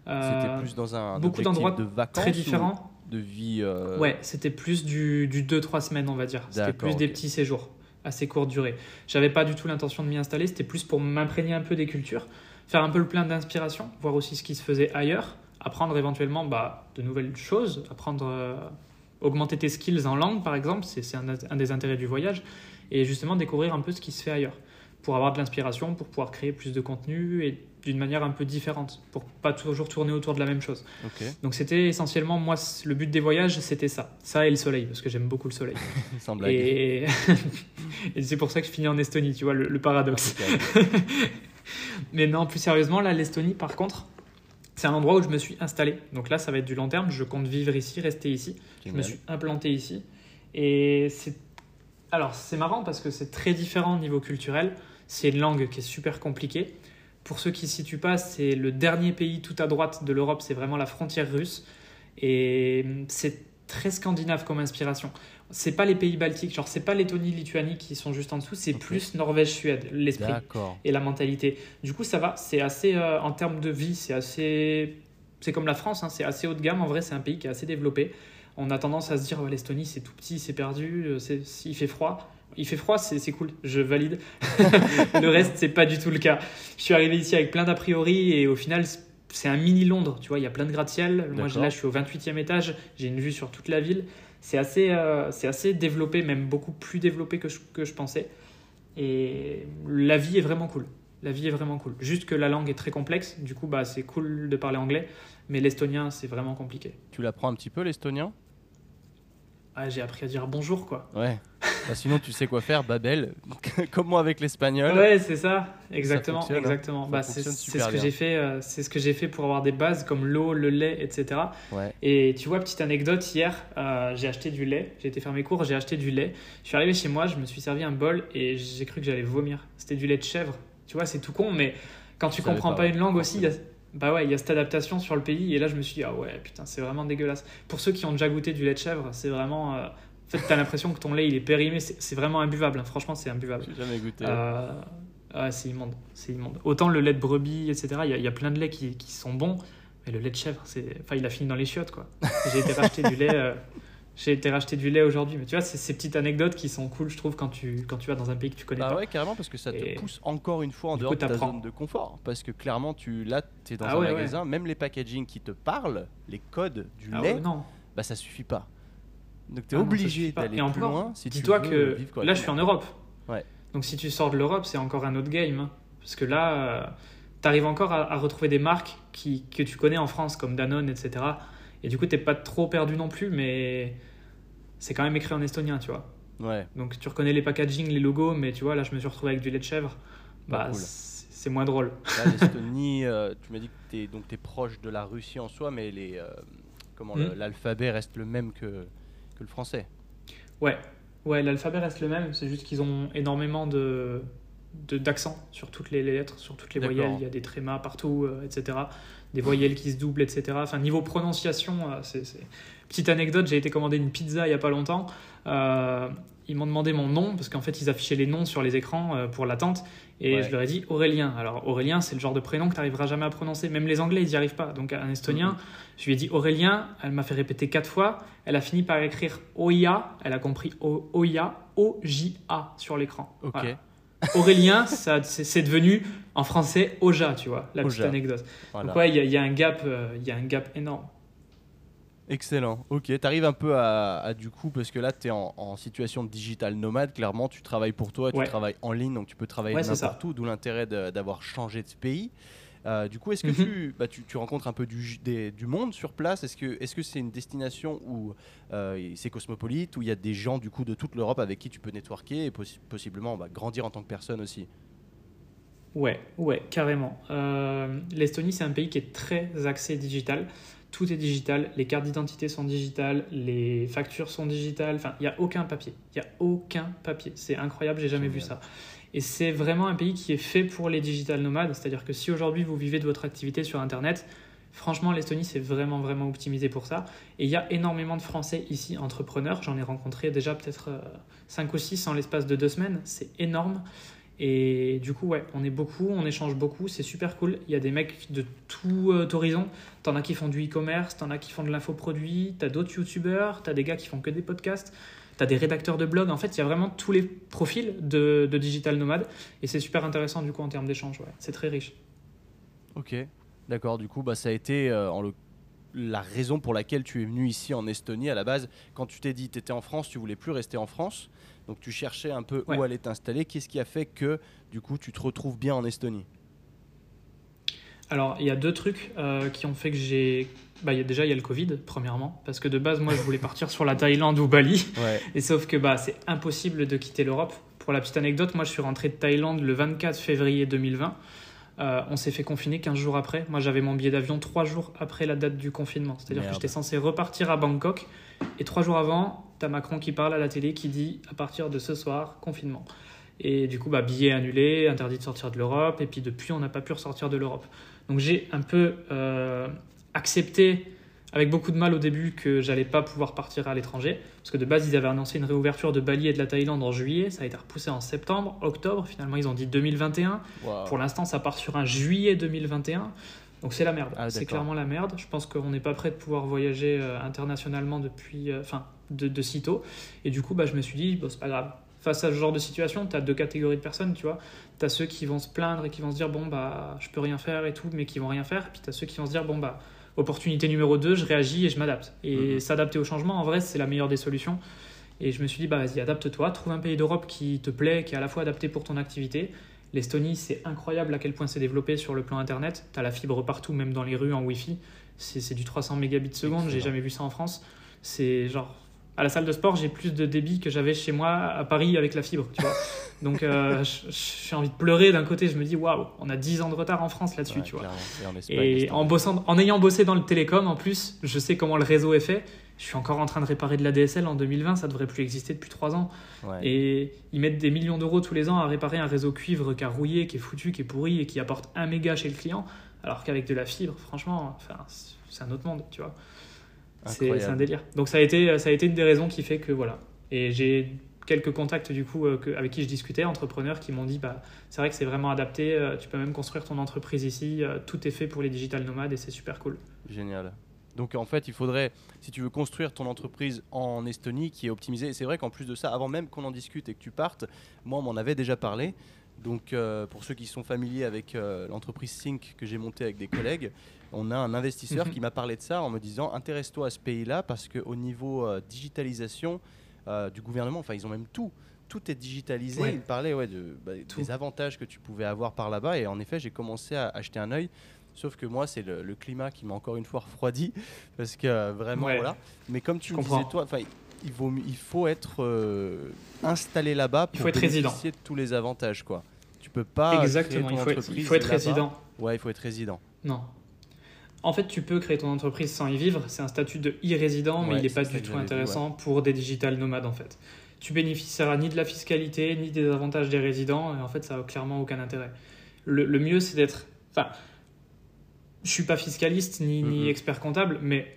Euh, C'était plus dans un beaucoup d'endroits de vacances très différents. de vie Ouais, c'était plus du, du 2-3 semaines, on va dire. C'était plus des petits séjours, assez courte durée. J'avais pas du tout l'intention de m'y installer, c'était plus pour m'imprégner un peu des cultures, faire un peu le plein d'inspiration, voir aussi ce qui se faisait ailleurs, apprendre éventuellement bah, de nouvelles choses, apprendre, euh, augmenter tes skills en langue, par exemple, c'est un, un des intérêts du voyage, et justement découvrir un peu ce qui se fait ailleurs, pour avoir de l'inspiration, pour pouvoir créer plus de contenu et d'une manière un peu différente, pour pas toujours tourner autour de la même chose. Donc c'était essentiellement, moi, le but des voyages, c'était ça. Ça et le soleil, parce que j'aime beaucoup le soleil. <laughs> sans blague. Et, <laughs> et c'est pour ça que je finis en Estonie, tu vois, le, le paradoxe. <laughs> Mais non, plus sérieusement, là, l'Estonie, par contre, c'est un endroit où je me suis installé. Donc là, ça va être du long terme. Je compte vivre ici, rester ici. Je me suis implanté ici. Et c'est. Alors, c'est marrant parce que c'est très différent au niveau culturel. C'est une langue qui est super compliquée. Pour ceux qui ne situent pas, c'est le dernier pays tout à droite de l'Europe. C'est vraiment la frontière russe. Et c'est très scandinave comme inspiration. C'est pas les pays baltiques, genre c'est pas Lettonie, Lituanie qui sont juste en dessous, c'est plus Norvège, Suède, l'esprit et la mentalité. Du coup, ça va, c'est assez, euh, en termes de vie, c'est assez. C'est comme la France, hein, c'est assez haut de gamme. En vrai, c'est un pays qui est assez développé. On a tendance à se dire, ouais, l'Estonie, c'est tout petit, c'est perdu, euh, c'est, il fait froid. Il fait froid, c'est, cool, je valide. <laughs> le reste, c'est pas du tout le cas. Je suis arrivé ici avec plein d'a priori et au final, c'est un mini Londres. Tu vois, il y a plein de gratte-ciel. Moi, là, je suis au 28e étage, j'ai une vue sur toute la ville. C'est assez, euh, assez développé, même beaucoup plus développé que je, que je pensais. Et la vie est vraiment cool. La vie est vraiment cool. Juste que la langue est très complexe. Du coup, bah, c'est cool de parler anglais. Mais l'estonien, c'est vraiment compliqué. Tu l'apprends un petit peu l'estonien? Ah, j'ai appris à dire bonjour, quoi. Ouais. Bah, sinon, tu sais quoi faire, Babel, <laughs> comme moi avec l'espagnol. Ouais, c'est ça. Exactement. hein. exactement. Ça Bah, c'est ce que j'ai fait. euh, c'est ce que j'ai fait pour avoir des bases comme l'eau, le lait, etc. Ouais. Et tu vois, petite anecdote, hier, euh, j'ai acheté du lait. J'ai été faire mes cours, j'ai acheté du lait. Je suis arrivé chez moi, je me suis servi un bol et j'ai cru que j'allais vomir. C'était du lait de chèvre. Tu vois, c'est tout con, mais quand tu savais comprends pas, une langue aussi, il y a, bah ouais, il y a cette adaptation sur le pays. Et là, je me suis dit, ah ouais, putain, c'est vraiment dégueulasse. Pour ceux qui ont déjà goûté du lait de chèvre, c'est vraiment. euh, en fait, t'as l'impression que ton lait, il est périmé. C'est vraiment imbuvable. hein. Franchement, c'est imbuvable. J'ai jamais goûté. Euh, ouais, c'est immonde, c'est immonde. Autant le lait de brebis, etc. Il y, a- il y a plein de laits qui, qui sont bons, mais le lait de chèvre, c'est, enfin, il a fini dans les chiottes, quoi. J'ai été racheter du lait. euh, J'ai été racheter du lait aujourd'hui, mais tu vois, c'est ces petites anecdotes qui sont cool, je trouve, quand tu quand tu vas dans un pays que tu connais Bah pas. ouais, carrément, parce que ça te Et- pousse encore une fois en dehors coup, de ta zone de confort. Parce que clairement, tu là, tu es dans Ah un ouais, magasin, même les packaging qui te parlent, les codes du Ah lait, ouais, non. bah ça suffit pas. Donc tu es Ah obligé d'aller plus encore, loin si Dis-toi que vivre là, je suis en Europe. Ouais. Donc si tu sors de l'Europe, c'est encore un autre game. hein. Parce que là, tu arrives encore à, retrouver des marques qui, que tu connais en France, comme Danone, etc. Et du coup, tu n'es pas trop perdu non plus, mais c'est quand même écrit en estonien, tu vois. Ouais. Donc tu reconnais les packaging, les logos, mais tu vois, là, je me suis retrouvé avec du lait de chèvre. Bah, c'est moins drôle. L'Estonie, <laughs> euh, tu m'as dit que tu es, donc, es proche de la Russie en soi, mais les, euh, comment hmm. l'alphabet reste le même que, que le français. Ouais, ouais l'alphabet reste le même, c'est juste qu'ils ont énormément de d'accent sur toutes les lettres, sur toutes les voyelles. Il y a des trémas partout, euh, etc. Des voyelles qui se doublent, etc. Enfin, niveau prononciation, c'est petite anecdote. J'ai été commander une pizza il y a pas longtemps. ils m'ont demandé mon nom parce qu'en fait, ils affichaient les noms sur les écrans pour l'attente. Et je leur ai dit Aurélien. Alors Aurélien, c'est le genre de prénom que tu n'arriveras jamais à prononcer. Même les Anglais, ils n'y arrivent pas. Donc un estonien, je lui ai dit Aurélien. Elle m'a fait répéter quatre fois. Elle a fini par écrire Oya. Elle a compris Oya, O-J-A sur l'écran. Aurélien, c'est devenu en français Oja, tu vois, la petite anecdote. Donc ouais, il y, a un gap, euh, il y a un gap énorme. Excellent. Ok, tu arrives un peu à, du coup, parce que là, tu es en, situation de digital nomade. Clairement, tu travailles pour toi, tu travailles en ligne, donc tu peux travailler n'importe où, d'où l'intérêt d'avoir changé de pays. Euh, du coup, est-ce que mhm. bah, tu, tu, rencontres un peu du, du monde sur place? Est-ce que c'est -ce c'est une destination où euh, c'est cosmopolite, où il y a des gens du coup de toute l'Europe avec qui tu peux networker et possiblement bah, grandir en tant que personne aussi? Ouais, ouais, carrément. Euh, L'Estonie, c'est un pays qui est très axé digital tout est digital, les cartes d'identité sont digitales, les factures sont digitales, enfin, il n'y a aucun papier. Il n'y a aucun papier. C'est incroyable, j'ai jamais vu ça. Et c'est vraiment un pays qui est fait pour les digital nomades, c'est-à-dire que si aujourd'hui vous vivez de votre activité sur Internet, franchement, l'Estonie, c'est vraiment, vraiment optimisé pour ça. Et il y a énormément de Français ici, entrepreneurs. J'en ai rencontré déjà peut-être 5 euh, ou 6 en l'espace de deux semaines. C'est énorme. Et du coup, ouais, on est beaucoup, on échange beaucoup, c'est super cool. Il y a des mecs de tout euh, horizon. T'en as qui font du e-commerce, t'en as qui font de l'infoproduit, t'as d'autres youtubeurs, t'as des gars qui font que des podcasts, t'as des rédacteurs de blog. En fait, il y a vraiment tous les profils de, digital nomade. Et c'est super intéressant du coup en termes d'échange. Ouais. C'est très riche. Ok, d'accord. Du coup, bah, ça a été euh, en la raison pour laquelle tu es venu ici en Estonie à la base. Quand tu t'es dit tu étais en France, tu voulais plus rester en France. Donc tu cherchais un peu où aller t'installer. Qu'est-ce qui a fait que du coup tu te retrouves bien en Estonie? Alors il y a deux trucs euh, qui ont fait que j'ai... Bah, y a, déjà il y a le Covid premièrement parce que de base moi je voulais partir sur la Thaïlande ou Bali et sauf que bah, c'est impossible de quitter l'Europe. Pour la petite anecdote, moi je suis rentré de Thaïlande le 24 février 2020. Euh, on s'est fait confiner 15 jours après. Moi, j'avais mon billet d'avion 3 jours après la date du confinement. C'est-à-dire que j'étais censé repartir à Bangkok. Et 3 jours avant, tu as Macron qui parle à la télé qui dit à partir de ce soir, confinement. Et du coup, bah, billet annulé, interdit de sortir de l'Europe. Et puis depuis, on n'a pas pu ressortir de l'Europe. Donc j'ai un peu euh, accepté avec beaucoup de mal au début que j'allais pas pouvoir partir à l'étranger, parce que de base ils avaient annoncé une réouverture de Bali et de la Thaïlande en juillet, ça a été repoussé en septembre, octobre, finalement ils ont dit 2021. Pour l'instant ça part sur un juillet 2021. Donc c'est la merde, ah, c'est clairement la merde. Je pense qu'on n'est pas prêt de pouvoir voyager euh, internationalement depuis, euh, enfin, de, de sitôt. Et du coup, bah, je me suis dit, bon, c'est pas grave. Face à ce genre de situation, tu as deux catégories de personnes, tu vois. Tu as ceux qui vont se plaindre et qui vont se dire, bon, bah, je peux rien faire et tout, mais qui vont rien faire. Puis tu as ceux qui vont se dire, bon, bah, opportunité numéro 2, je réagis et je m'adapte. Et mhm. s'adapter au changement, en vrai, c'est la meilleure des solutions. Et je me suis dit, bah vas-y, adapte-toi, trouve un pays d'Europe qui te plaît, qui est à la fois adapté pour ton activité. L'Estonie, c'est incroyable à quel point c'est développé sur le plan Internet. Tu as la fibre partout, même dans les rues en Wi-Fi. C'est du 300 mégabits seconde, j'ai jamais vu ça en France. C'est genre à la salle de sport, j'ai plus de débit que j'avais chez moi à Paris avec la fibre, tu vois. Donc, euh, <laughs> j'ai envie de pleurer d'un côté. Je me dis, waouh, on a 10 ans de retard en France là-dessus, tu vois. Et, en, bossant, en ayant bossé dans le télécom, en plus, je sais comment le réseau est fait. Je suis encore en train de réparer de la DSL en 2020, ça devrait plus exister depuis 3 ans. Et ils mettent des millions d'euros tous les ans à réparer un réseau cuivre qui a rouillé, qui est foutu, qui est pourri et qui apporte 1 méga chez le client. Alors qu'avec de la fibre, franchement, enfin, c'est un autre monde, tu vois. C'est un délire. Donc ça a, été, ça a été une des raisons qui fait que voilà. Et j'ai quelques contacts du coup euh, avec qui je discutais, entrepreneurs qui m'ont dit bah c'est vrai que c'est vraiment adapté, euh, tu peux même construire ton entreprise ici, euh, tout est fait pour les digital nomades et c'est super cool. Génial. Donc en fait, il faudrait, si tu veux construire ton entreprise en Estonie qui est optimisée, c'est vrai qu'en plus de ça, avant même qu'on en discute et que tu partes, moi on m'en avait déjà parlé. Donc pour ceux qui sont familiers avec l'entreprise Sync que j'ai montée avec des collègues, on a un investisseur mhm. qui m'a parlé de ça en me disant intéresse-toi à ce pays-là parce qu'au niveau euh, digitalisation euh, du gouvernement, enfin ils ont même tout. tout est digitalisé. Ouais. Il parlait ouais, de, bah, des avantages que tu pouvais avoir par là-bas. Et en effet, j'ai commencé à acheter un œil. Sauf que moi, c'est le, le climat qui m'a encore une fois refroidi. <laughs> Parce que euh, vraiment, Ouais. voilà. Mais comme tu comprends. disais, toi, il, vaut, mieux- il faut être installé là-bas pour Il faut être résident. bénéficier de tous les avantages. Quoi. Tu peux pas. Exactement, il faut être, il faut être résident. Ouais, il faut être résident. Non. En fait, tu peux créer ton entreprise sans y vivre. C'est un statut de e-résident, mais Ouais, il n'est pas du tout intéressant pour des digital nomades en fait. Tu bénéficieras ni de la fiscalité, ni des avantages des résidents, et en fait, ça n'a clairement aucun intérêt. Le, le mieux, c'est d'être. Enfin, je suis pas fiscaliste ni, ni expert comptable, mais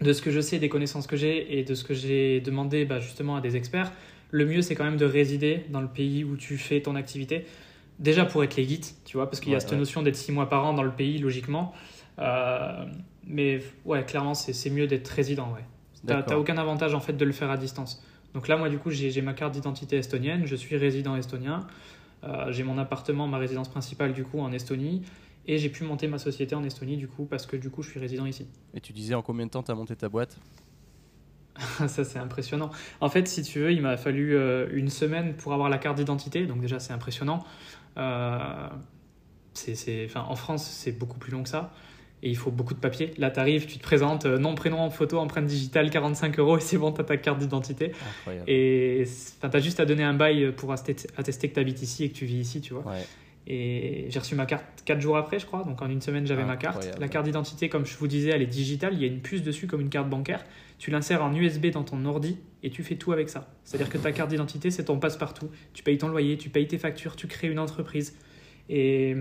de ce que je sais, des connaissances que j'ai et de ce que j'ai demandé bah, justement à des experts, le mieux, c'est quand même de résider dans le pays où tu fais ton activité. Déjà pour être légite, tu vois, parce qu'il y a cette ouais. notion d'être six mois par an dans le pays, logiquement. Euh, mais ouais, clairement, c'est mieux d'être résident. Ouais. T'as aucun avantage en fait de le faire à distance. Donc là, moi, du coup, j'ai ma carte d'identité estonienne, je suis résident estonien, Euh, j'ai mon appartement, ma résidence principale, du coup, en Estonie, et j'ai pu monter ma société en Estonie, du coup, parce que du coup, je suis résident ici. Et tu disais en combien de temps tu as monté ta boîte? <laughs> Ça, c'est impressionnant. En fait, si tu veux, il m'a fallu euh, une semaine pour avoir la carte d'identité, donc déjà, c'est impressionnant. Euh, c'est, en France, c'est beaucoup plus long que ça. Et il faut beaucoup de papiers. Là, tu arrives, tu te présentes, euh, nom, prénom, photo, empreinte digitale, 45 euros, et <laughs> c'est bon, tu as ta carte d'identité. Et tu as juste à donner un bail pour attester que tu habites ici et que tu vis ici, tu vois. Ouais. Et j'ai reçu ma carte 4 jours après, je crois. Donc en une semaine, j'avais ma carte. La carte d'identité, comme je vous disais, elle est digitale. Il y a une puce dessus comme une carte bancaire. Tu l'insères en USB dans ton ordi et tu fais tout avec ça. C'est-à-dire que ta carte d'identité, c'est ton passe-partout. Tu payes ton loyer, tu payes tes factures, tu crées une entreprise. Et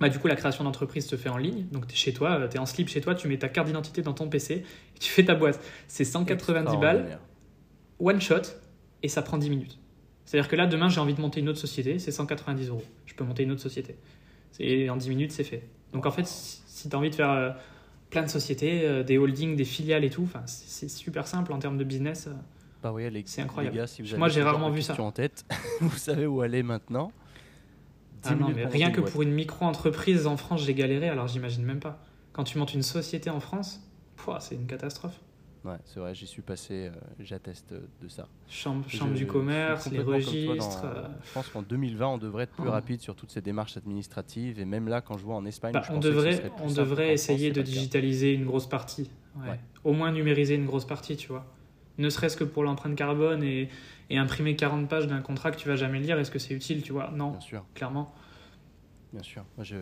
bah, du coup, la création d'entreprise se fait en ligne. Donc tu es chez toi, tu es en slip chez toi, tu mets ta carte d'identité dans ton PC et tu fais ta boîte. C'est 190 balles one shot et ça prend 10 minutes. C'est-à-dire que là, demain, j'ai envie de monter une autre société, c'est 190 euros. Je peux monter une autre société. Et en 10 minutes, c'est fait. Donc en fait, si tu as envie de faire euh, plein de sociétés, euh, des holdings, des filiales et tout, c'est super simple en termes de business. euh. Bah les, C'est incroyable. les gars, si vous Moi, j'ai rarement vu ça. en tête, <laughs> vous savez où aller maintenant. Ah 10 non, minutes mais pour rien que pour une micro-entreprise en France, j'ai galéré, alors j'imagine même pas. Quand tu montes une société en France, c'est une catastrophe. Ouais, c'est vrai, j'y suis passé, euh, j'atteste de ça. Chambre, Je chambre du commerce, les registres. dans- euh, Je pense qu'en 2020, on devrait être plus Oh. rapide sur toutes ces démarches administratives. Et même là, quand je vois en Espagne, Bah, je on pensais que ce devrait, on devrait essayer de digitaliser une grosse partie. Ouais. Ouais. Au moins numériser une grosse partie, tu vois. Ne serait-ce que pour l'empreinte carbone et, et imprimer 40 pages d'un contrat que tu vas jamais lire, est-ce que c'est utile, tu vois? Non, Bien sûr, clairement. bien sûr. Moi, je,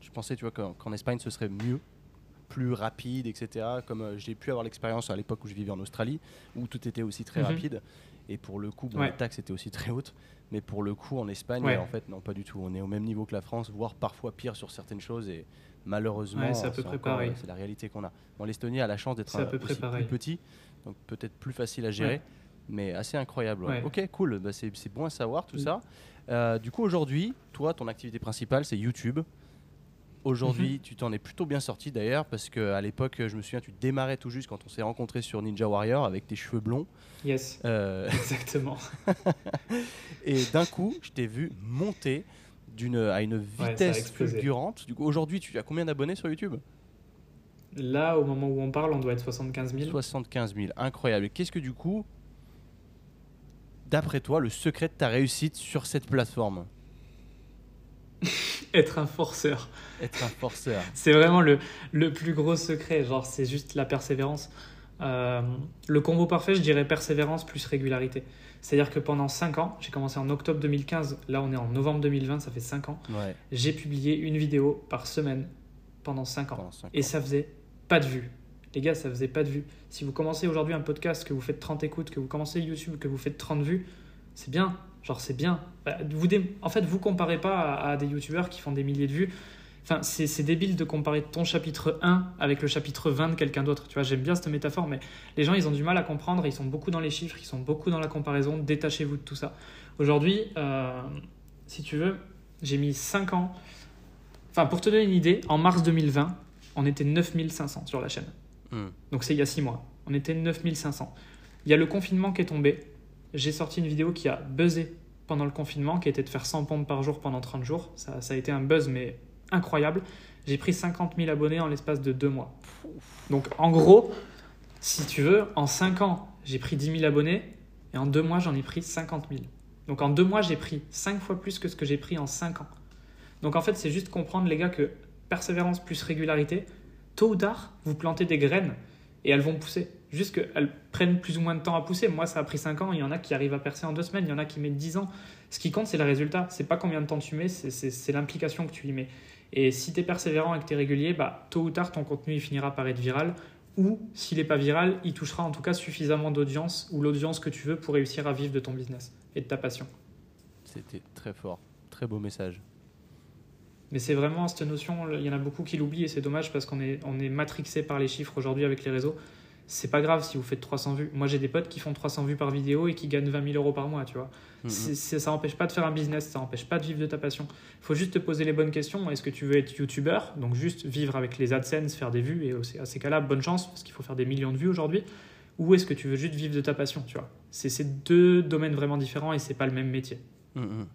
je pensais, tu vois, qu'en Espagne, ce serait mieux, plus rapide, etc. Comme euh, j'ai pu avoir l'expérience à l'époque où je vivais en Australie, où tout était aussi très Mhm. rapide. Et pour le coup, bon, Ouais. les taxes étaient aussi très hautes. Mais pour le coup, en Espagne, Ouais. en fait, non, pas du tout. On est au même niveau que la France, voire parfois pire sur certaines choses. Et malheureusement, Ouais, c'est euh, C'est la réalité qu'on a. Bon, L'Estonie a la chance d'être un- peu plus petit, donc peut-être plus facile à gérer. Ouais. Mais assez incroyable. ouais. Ouais. Ok, cool. Bah, c'est bon à savoir tout Mm. ça. Euh, du coup, aujourd'hui, toi, ton activité principale, c'est YouTube. Aujourd'hui, Mhm. tu t'en es plutôt bien sorti d'ailleurs, parce qu'à l'époque, je me souviens, tu démarrais tout juste quand on s'est rencontrés sur Ninja Warrior avec tes cheveux blonds. Yes, Euh, exactement. <laughs> et d'un coup, je t'ai vu monter à une vitesse explosé. fulgurante. Du coup, aujourd'hui, tu as combien d'abonnés sur YouTube? Là, au moment où on parle, on doit être 75 000. 75 000. Incroyable. Et qu'est-ce que du coup, d'après toi, le secret de ta réussite sur cette plateforme <laughs> Être un forceur. Être un forceur. <laughs> C'est vraiment le, le plus gros secret. Genre, c'est juste la persévérance. Euh, le combo parfait, je dirais persévérance plus régularité. C'est-à-dire que pendant 5 ans, j'ai commencé en octobre 2015, là on est en novembre 2020, ça fait 5 ans, Ouais, j'ai publié une vidéo par semaine pendant 5 ans. pendant cinq Et ans. ça faisait pas de vues. Les gars, ça faisait pas de vues. Si vous commencez aujourd'hui un podcast, que vous faites 30 écoutes, que vous commencez YouTube, que vous faites 30 vues, c'est bien. Genre, c'est bien. Bah, vous En fait, vous comparez pas à, des YouTubeurs qui font des milliers de vues. Enfin, c'est c'est débile de comparer ton chapitre 1 avec le chapitre 20 de quelqu'un d'autre. Tu vois, j'aime bien cette métaphore, mais les gens, ils ont du mal à comprendre. Ils sont beaucoup dans les chiffres, ils sont beaucoup dans la comparaison. Détachez-vous de tout ça. Aujourd'hui, euh, si tu veux, j'ai mis 5 ans. Enfin, pour te donner une idée, en mars 2020, on était 9500 sur la chaîne. Hmm. Donc c'est il y a 6 mois. On était 9500. Il y a le confinement qui est tombé. J'ai sorti une vidéo qui a buzzé pendant le confinement, qui était de faire 100 pompes par jour pendant 30 jours. Ça, ça a été un buzz, mais incroyable. J'ai pris 50 000 abonnés en l'espace de 2 mois. Donc en gros, si tu veux, en 5 ans, j'ai pris 10 000 abonnés, et en 2 mois, j'en ai pris 50 000. Donc en deux mois, j'ai pris cinq fois plus que ce que j'ai pris en cinq ans. Donc en fait, c'est juste comprendre, les gars, que persévérance plus régularité, tôt ou tard, vous plantez des graines et elles vont pousser. Juste qu'elles prennent plus ou moins de temps à pousser. Moi, ça a pris 5 ans. Il y en a qui arrivent à percer en deux semaines. Il y en a qui mettent 10 ans. Ce qui compte, c'est le résultat. C'est pas combien de temps tu mets, c'est l'implication que tu y mets. Et si tu es persévérant et que tu es régulier, bah, tôt ou tard, ton contenu il finira par être viral. Ou s'il n'est pas viral, il touchera en tout cas suffisamment d'audience ou l'audience que tu veux pour réussir à vivre de ton business et de ta passion. C'était très fort. Très beau message. Mais c'est vraiment cette notion, il y en a beaucoup qui l'oublient et c'est dommage parce qu'on est, on est matrixé par les chiffres aujourd'hui avec les réseaux. C'est pas grave si vous faites 300 vues. Moi j'ai des potes qui font 300 vues par vidéo et qui gagnent 20 000 euros par mois, tu vois. Mm-hmm. ça n'empêche pas de faire un business, ça n'empêche pas de vivre de ta passion. Il faut juste te poser les bonnes questions. Est-ce que tu veux être youtubeur? Donc juste vivre avec les AdSense, faire des vues et à ces cas-là, bonne chance parce qu'il faut faire des millions de vues aujourd'hui. Ou est-ce que tu veux juste vivre de ta passion, tu vois? C'est deux domaines vraiment différents et c'est pas le même métier. Mm-hmm.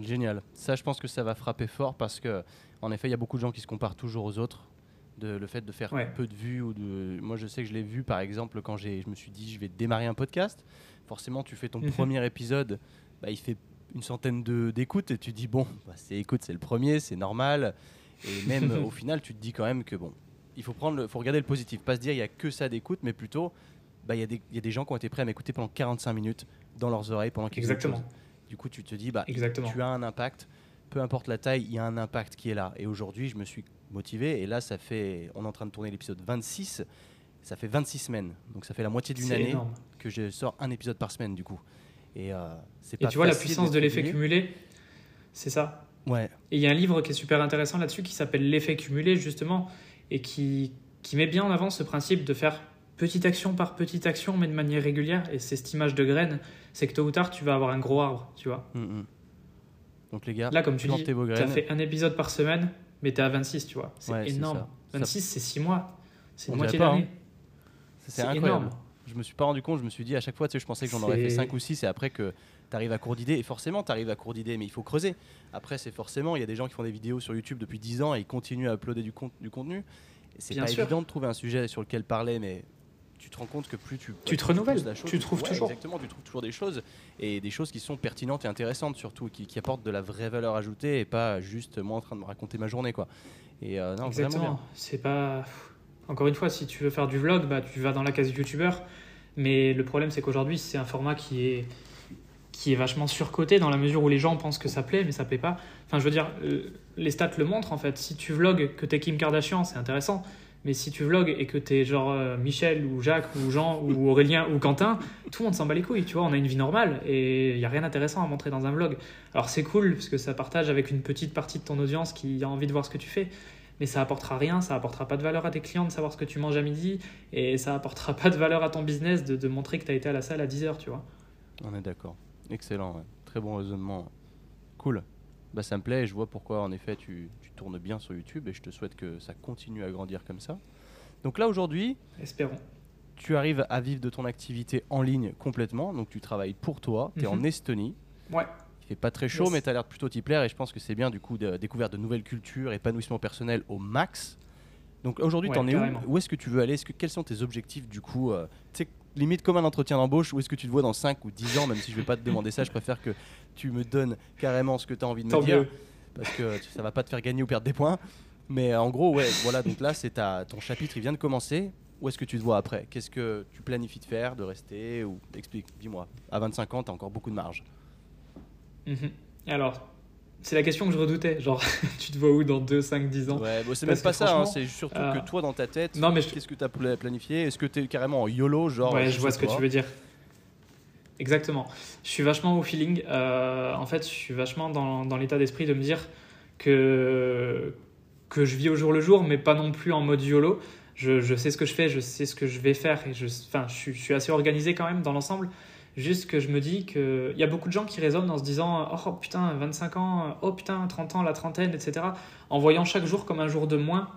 Génial. Ça, je pense que ça va frapper fort parce que, en effet, il y a beaucoup de gens qui se comparent toujours aux autres. De, le fait de faire peu de vues ou de. Moi, je sais que je l'ai vu, par exemple, quand je me suis dit, je vais démarrer un podcast. Forcément, tu fais ton mhm. premier épisode, bah, il fait une centaine d'écoutes et tu dis, bon, bah, c'est écoute, c'est le premier, c'est normal. Et même <laughs> au final, tu te dis quand même que, bon, il faut, prendre faut regarder le positif. Pas se dire, il n'y a que ça d'écoute, mais plutôt, bah, il y, y, a des gens qui ont été prêts à m'écouter pendant 45 minutes dans leurs oreilles pendant qu'ils Exactement. Du coup, tu te dis, bah, tu as un impact. Peu importe la taille, il y a un impact qui est là. Et aujourd'hui, je me suis motivé. Et là, ça fait, on est en train de tourner l'épisode 26. Ça fait 26 semaines. Donc, ça fait la moitié d'une année que je sors un épisode par semaine, du coup. Et euh, c'est pas Et tu vois la puissance de l'effet cumulé, c'est ça? Ouais. Et il y a un livre qui est super intéressant là-dessus qui s'appelle L'effet cumulé, justement, et qui, qui met bien en avant ce principe de faire petite action par petite action, mais de manière régulière. Et c'est cette image de graine c'est que tôt ou tard, tu vas avoir un gros arbre, tu vois. Mm, mm. Donc les gars, là, comme tu dis, tu as fait un épisode par semaine, mais tu es à 26, tu vois. C'est énorme. 26, c'est 6 mois. C'est une moitié d'année. Hein. C'est incroyable. Je me suis pas rendu compte, je me suis dit à chaque fois, tu sais, je pensais que j'en aurais fait 5 ou 6 et après que tu arrives à court d'idées. Et forcément, tu arrives à court d'idées, mais il faut creuser. Après, c'est forcément, il y a des gens qui font des vidéos sur YouTube depuis 10 ans et ils continuent à uploader du, du contenu. C'est pas évident de trouver un sujet sur lequel parler, mais tu te rends compte que plus tu, tu te renouvelles, tu trouves toujours. Exactement, tu trouves toujours des choses et des choses qui sont pertinentes et intéressantes surtout, qui, qui apportent de la vraie valeur ajoutée et pas juste moi en train de me raconter ma journée quoi. Et euh, non, exactement. C'est pas. Encore une fois, si tu veux faire du vlog, bah tu vas dans la case youtubeur. Mais le problème, c'est qu'aujourd'hui, c'est un format qui est qui est vachement surcoté dans la mesure où les gens pensent que ça plaît, mais ça plaît pas. Enfin, je veux dire, euh, les stats le montrent en fait. Si tu vlogs que t'es Kim Kardashian, c'est intéressant. Mais si tu vlogs et que t'es genre euh, Michel ou Jacques ou Jean ou <laughs> Aurélien ou Quentin, tout le monde s'en bat les couilles, tu vois, on a une vie normale et il n'y a rien d'intéressant à montrer dans un vlog. Alors c'est cool parce que ça partage avec une petite partie de ton audience qui a envie de voir ce que tu fais, mais ça apportera rien, ça apportera pas de valeur à tes clients de savoir ce que tu manges à midi et ça apportera <laughs> pas de valeur à ton business de, de montrer que tu as été à la salle à 10h, tu vois. On est d'accord. Excellent, très bon raisonnement. Cool. Bah, ça me plaît et je vois pourquoi en effet tu, tu, tournes bien sur YouTube et je te souhaite que ça continue à grandir comme ça. Donc là aujourd'hui, espérons. Tu arrives à vivre de ton activité en ligne complètement, donc tu travailles pour toi, tu es en mhm. Estonie. Ouais. Il fait pas très chaud, mais tu as l'air plutôt t'y plaire et je pense que c'est bien du coup de découvrir de nouvelles cultures, épanouissement personnel au max. Donc aujourd'hui, tu en es où? Où est-ce que tu veux aller? -ce que, Quels sont tes objectifs du coup euh, limite comme un entretien d'embauche, où est-ce que tu te vois dans 5 ou 10 ans, même si je vais pas te demander ça, je préfère que tu me donnes carrément ce que tu as envie de me dire, parce que ça va pas te faire gagner ou perdre des points. Mais en gros, ouais, voilà, donc là, c'est ton chapitre, il vient de commencer. Où est-ce que tu te vois après? Qu'est-ce que tu planifies de faire, de rester? Ou explique, dis-moi. À 25 ans, tu as encore beaucoup de marge. Mhm. Alors, c'est la question que je redoutais. Genre, <laughs> tu te vois où dans 2, 5, 10 ans Ouais, c'est même pas ça. Hein, c'est surtout que euh, toi, dans ta tête, non, mais qu'est-ce que tu as planifié? Est-ce que tu es carrément en YOLO genre, Ouais, je, vois ce que tu veux dire. Exactement. Je suis vachement au feeling. Euh, en fait, je suis vachement dans, dans l'état d'esprit de me dire que, que je vis au jour le jour, mais pas non plus en mode YOLO. Je, je sais ce que je fais, je sais ce que je vais faire et je, enfin, je, je suis assez organisé quand même dans l'ensemble. Juste que je me dis qu'il y a beaucoup de gens qui résonnent en se disant Oh putain, 25 ans, oh putain, 30 ans, la trentaine, etc. En voyant chaque jour comme un jour de moins.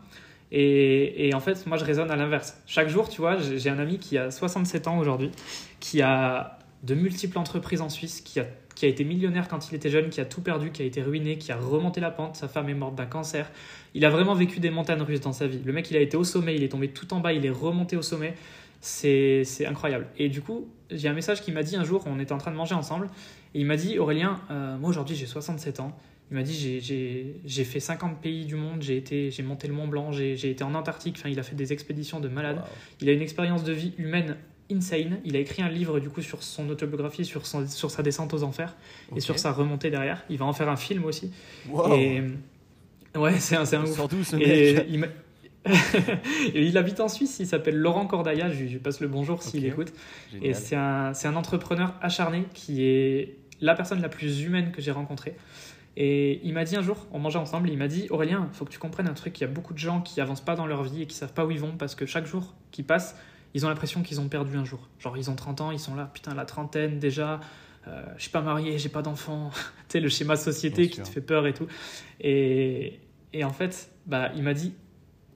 Et, et en fait, moi, je raisonne à l'inverse. Chaque jour, tu vois, j'ai un ami qui a 67 ans aujourd'hui, qui a de multiples entreprises en Suisse, qui a, qui a été millionnaire quand il était jeune, qui a tout perdu, qui a été ruiné, qui a remonté la pente. Sa femme est morte d'un cancer. Il a vraiment vécu des montagnes russes dans sa vie. Le mec, il a été au sommet, il est tombé tout en bas, il est remonté au sommet c'est incroyable. Et du coup, j'ai un message qui m'a dit un jour, on était en train de manger ensemble, et il m'a dit Aurélien, euh, moi aujourd'hui j'ai 67 ans. Il m'a dit j'ai fait 50 pays du monde, j'ai été j'ai monté le Mont Blanc, j'ai été en Antarctique, enfin il a fait des expéditions de malade. Il a une expérience de vie humaine insane. Il a écrit un livre du coup sur son autobiographie, sur, sur sa descente aux enfers et sur sa remontée derrière. Il va en faire un film aussi. Et ouais, c'est un, c'est un et il, <laughs> il habite en Suisse, il s'appelle Laurent Cordailla, je lui passe le bonjour s'il écoute. Et c'est un, un entrepreneur acharné qui est la personne la plus humaine que j'ai rencontrée. Et il m'a dit un jour, on mangeait ensemble, il m'a dit Aurélien, il faut que tu comprennes un truc, il y a beaucoup de gens qui avancent pas dans leur vie et qui savent pas où ils vont parce que chaque jour qui passe, ils ont l'impression qu'ils ont perdu un jour. Genre, ils ont 30 ans, ils sont là, putain, la trentaine déjà, euh, je suis pas marié, j'ai pas d'enfant. <laughs> tu sais, le schéma société qui te fait peur et tout. Et, et en fait, bah, il m'a dit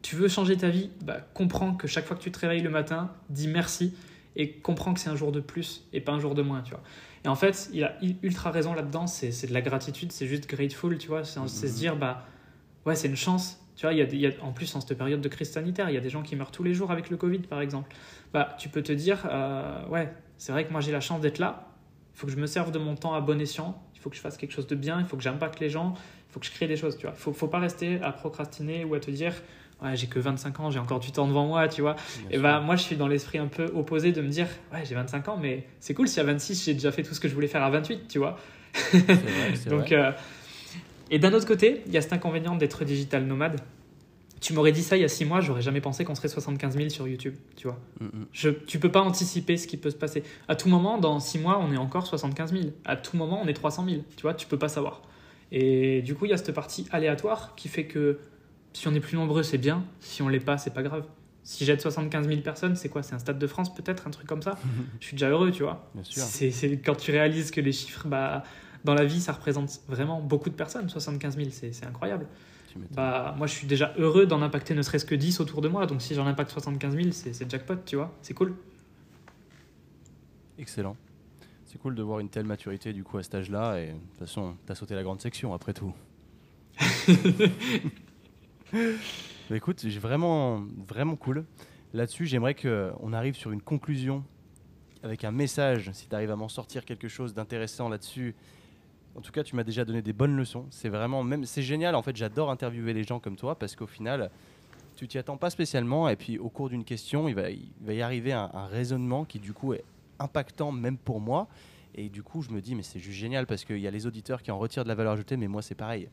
tu veux changer ta vie, bah, comprends que chaque fois que tu te réveilles le matin, dis merci et comprends que c'est un jour de plus et pas un jour de moins, tu vois. Et en fait, il a ultra raison là-dedans, c'est de la gratitude, c'est juste grateful, tu vois, c'est se dire, bah, ouais, c'est une chance, tu vois, il y, a, en plus, en cette période de crise sanitaire, il y a des gens qui meurent tous les jours avec le Covid, par exemple. Bah, tu peux te dire, euh, ouais, c'est vrai que moi j'ai la chance d'être là, il faut que je me serve de mon temps à bon escient, il faut que je fasse quelque chose de bien, il faut que j'impacte les gens, il faut que je crée des choses, tu vois. Il faut, faut pas rester à procrastiner ou à te dire, ouais, j'ai que 25 ans, j'ai encore du temps devant moi, tu vois. et bah, moi, je suis dans l'esprit un peu opposé de me dire, ouais, j'ai 25 ans, mais c'est cool si à 26, j'ai déjà fait tout ce que je voulais faire à 28, tu vois. <laughs> Donc, euh, et d'un autre côté, il y a cet inconvénient d'être digital nomade. Tu m'aurais dit ça il y a 6 mois, j'aurais jamais pensé qu'on serait 75 000 sur YouTube, tu vois. Mm, mm. Je, tu peux pas anticiper ce qui peut se passer. À tout moment, dans 6 mois, on est encore 75 000. À tout moment, on est 300 000, tu vois, tu peux pas savoir. Et du coup, il y a cette partie aléatoire qui fait que si on est plus nombreux, c'est bien. Si on l'est pas, c'est pas grave. Si j'aide 75 000 personnes, c'est quoi? C'est un stade de France peut-être, un truc comme ça? <laughs> Je suis déjà heureux, tu vois. C'est quand tu réalises que les chiffres, bah, dans la vie, ça représente vraiment beaucoup de personnes. 75 000, c'est incroyable. Bah, moi, je suis déjà heureux d'en impacter ne serait-ce que 10 autour de moi. Donc si j'en impacte 75 000, c'est jackpot, tu vois. C'est cool. Excellent. C'est cool de voir une telle maturité du coup à cet âge-là. Et de toute façon, t'as sauté la grande section après tout. <laughs> Écoute, vraiment, vraiment cool. Là-dessus, j'aimerais qu'on arrive sur une conclusion avec un message. Si tu arrives à m'en sortir quelque chose d'intéressant là-dessus, en tout cas, tu m'as déjà donné des bonnes leçons. C'est vraiment, même, c'est génial. En fait, j'adore interviewer les gens comme toi parce qu'au final, tu t'y attends pas spécialement. Et puis, au cours d'une question, il va, il va y arriver un, un, raisonnement qui, du coup, est impactant même pour moi. Et du coup, je me dis, mais c'est juste génial parce qu'il y a les auditeurs qui en retirent de la valeur ajoutée, mais moi, c'est pareil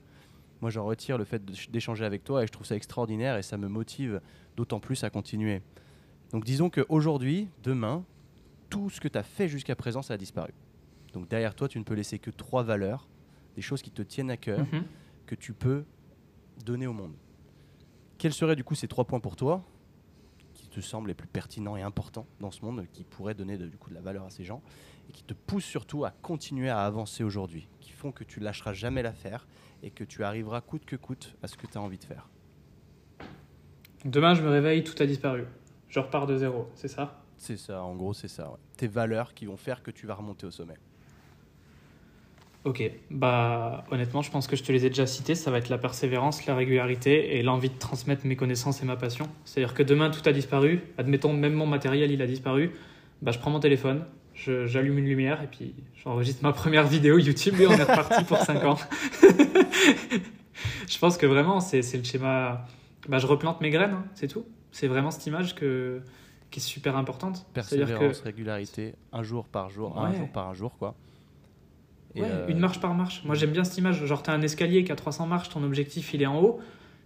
moi j'en retire le fait d'échanger avec toi et je trouve ça extraordinaire et ça me motive d'autant plus à continuer. Donc disons qu'aujourd'hui, demain, tout ce que tu as fait jusqu'à présent, ça a disparu. Donc derrière toi, tu ne peux laisser que trois valeurs, des choses qui te tiennent à cœur, mhm. que tu peux donner au monde. Quels seraient du coup ces trois points pour toi qui te semblent les plus pertinents et importants dans ce monde, qui pourraient donner du coup de la valeur à ces gens et qui te poussent surtout à continuer à avancer aujourd'hui, qui font que tu lâcheras jamais l'affaire et que tu arriveras coûte que coûte à ce que tu as envie de faire. Demain, je me réveille, tout a disparu. Je repars de zéro, c'est ça? C'est ça, en gros, c'est ça. Tes valeurs qui vont faire que tu vas remonter au sommet. Ok, bah honnêtement, je pense que je te les ai déjà cités. Ça va être la persévérance, la régularité et l'envie de transmettre mes connaissances et ma passion. C'est-à-dire que demain, tout a disparu. Admettons, même mon matériel, il a disparu. Bah, je prends mon téléphone, j'allume une lumière et puis j'enregistre ma première vidéo YouTube et on est reparti pour 5 ans. <laughs> je pense que vraiment, c'est le schéma. Bah, je replante mes graines, hein, c'est tout. C'est vraiment cette image que, qui est super importante. Persévérance, régularité, un jour par jour, un jour par un jour, quoi. ouais, euh, une marche par marche. Moi, j'aime bien cette image. Genre, tu as un escalier qui a 300 marches, ton objectif, il est en haut.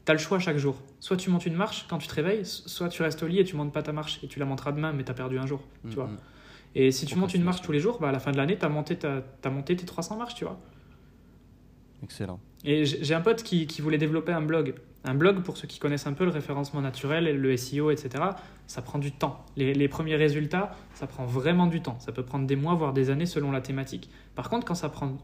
Tu as le choix chaque jour. Soit tu montes une marche quand tu te réveilles, soit tu restes au lit et tu montes pas ta marche et tu la monteras demain, mais tu as perdu un jour. tu vois. Et si tu montes une marche tous les jours, bah, à la fin de l'année, tu as, monté as monté tes 300 marches, tu vois. Excellent. Et j'ai un pote qui, qui, voulait développer un blog. Un blog, pour ceux qui connaissent un peu le référencement naturel, le SEO, etc., ça prend du temps. Les, les, premiers résultats, ça prend vraiment du temps. Ça peut prendre des mois, voire des années selon la thématique. Par contre, quand ça prend,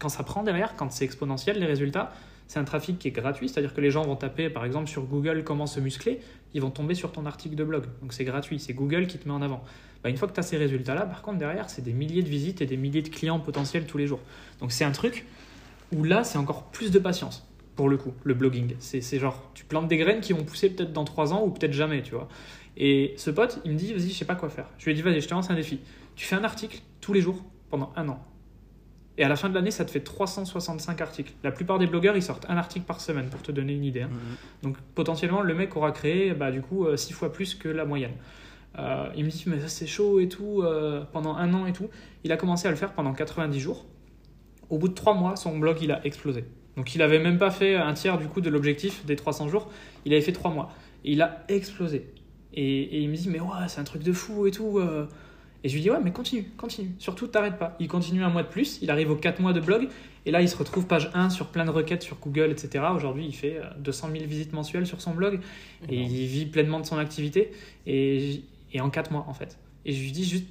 quand ça prend derrière, quand c'est exponentiel, les résultats, c'est un trafic qui est gratuit, c'est-à-dire que les gens vont taper par exemple sur Google comment se muscler, ils vont tomber sur ton article de blog. Donc c'est gratuit, c'est Google qui te met en avant. Bah, une fois que tu as ces résultats-là, par contre, derrière, c'est des milliers de visites et des milliers de clients potentiels tous les jours. Donc c'est un truc où là, c'est encore plus de patience, pour le coup, le blogging. C'est genre, tu plantes des graines qui vont pousser peut-être dans trois ans ou peut-être jamais, tu vois. Et ce pote, il me dit, vas-y, je sais pas quoi faire. Je lui ai dit, vas-y, je te lance un défi. Tu fais un article tous les jours pendant un an. Et à la fin de l'année, ça te fait 365 articles. La plupart des blogueurs, ils sortent un article par semaine, pour te donner une idée. hein. Mhm. Donc potentiellement, le mec aura créé, bah, du coup, 6 fois plus que la moyenne. Euh, il me dit, mais ça c'est chaud et tout, euh, pendant un an et tout. Il a commencé à le faire pendant 90 jours. Au bout de 3 mois, son blog, il a explosé. Donc il avait même pas fait un tiers du coup de l'objectif des 300 jours. Il avait fait 3 mois. Et il a explosé. Et, et il me dit, mais ouais, c'est un truc de fou et tout. euh. Et je lui dis, ouais, mais continue, continue. Surtout, t'arrêtes pas. Il continue un mois de plus. Il arrive aux 4 mois de blog. Et là, il se retrouve page 1 sur plein de requêtes sur Google, etc. Aujourd'hui, il fait euh, 200 000 visites mensuelles sur son blog. Et il vit pleinement de son activité. Et, et en 4 mois, en fait. Et je lui dis juste,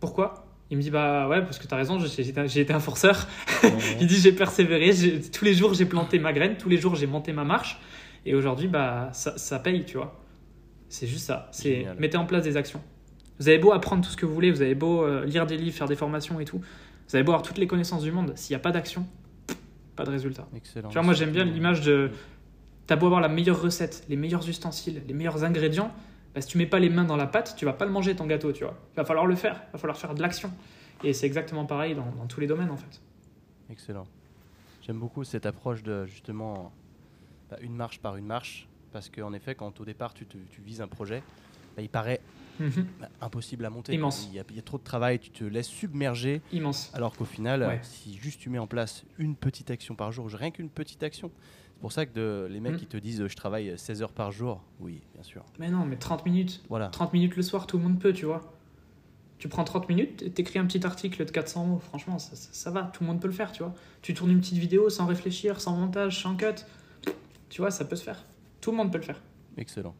pourquoi? Il me dit, bah ouais, parce que t'as raison, j'ai été un forceur. <laughs> Il dit, j'ai persévéré. Tous les jours, j'ai planté ma graine. Tous les jours, j'ai monté ma marche. Et aujourd'hui, bah, ça, ça paye, tu vois. C'est juste ça. C'est mettez en place des actions. Vous avez beau apprendre tout ce que vous voulez, vous avez beau euh, lire des livres, faire des formations et tout. Vous avez beau avoir toutes les connaissances du monde. S'il n'y a pas d'action, pas de résultat. Excellent. Tu vois, moi j'aime bien l'image de. T'as beau avoir la meilleure recette, les meilleurs ustensiles, les meilleurs ingrédients, bah, si tu mets pas les mains dans la pâte, tu vas pas le manger ton gâteau, tu vois. Il va falloir le faire, il va falloir faire de l'action. Et c'est exactement pareil dans, dans tous les domaines en fait. Excellent. J'aime beaucoup cette approche de justement bah, une marche par une marche, parce qu'en effet, quand au départ tu, te- tu vises un projet, bah, il paraît Mhm. bah, impossible à monter. Immense. Il y, a, il y a trop de travail, tu te laisses submerger, Immense. alors qu'au final, Ouais. si juste tu mets en place une petite action par jour, rien qu'une petite action, c'est pour ça que de- les mecs Mhm. qui te disent euh, je travaille 16 heures par jour, oui, bien sûr. Mais non, mais 30 minutes. Voilà. 30 minutes le soir, tout le monde peut, tu vois. Tu prends 30 minutes, et t'écris un petit article de 400 mots, franchement, ça, ça- ça va, tout le monde peut le faire, tu vois. Tu tournes une petite vidéo sans réfléchir, sans montage, sans cut, tu vois, ça peut se faire. Tout le monde peut le faire. Excellent.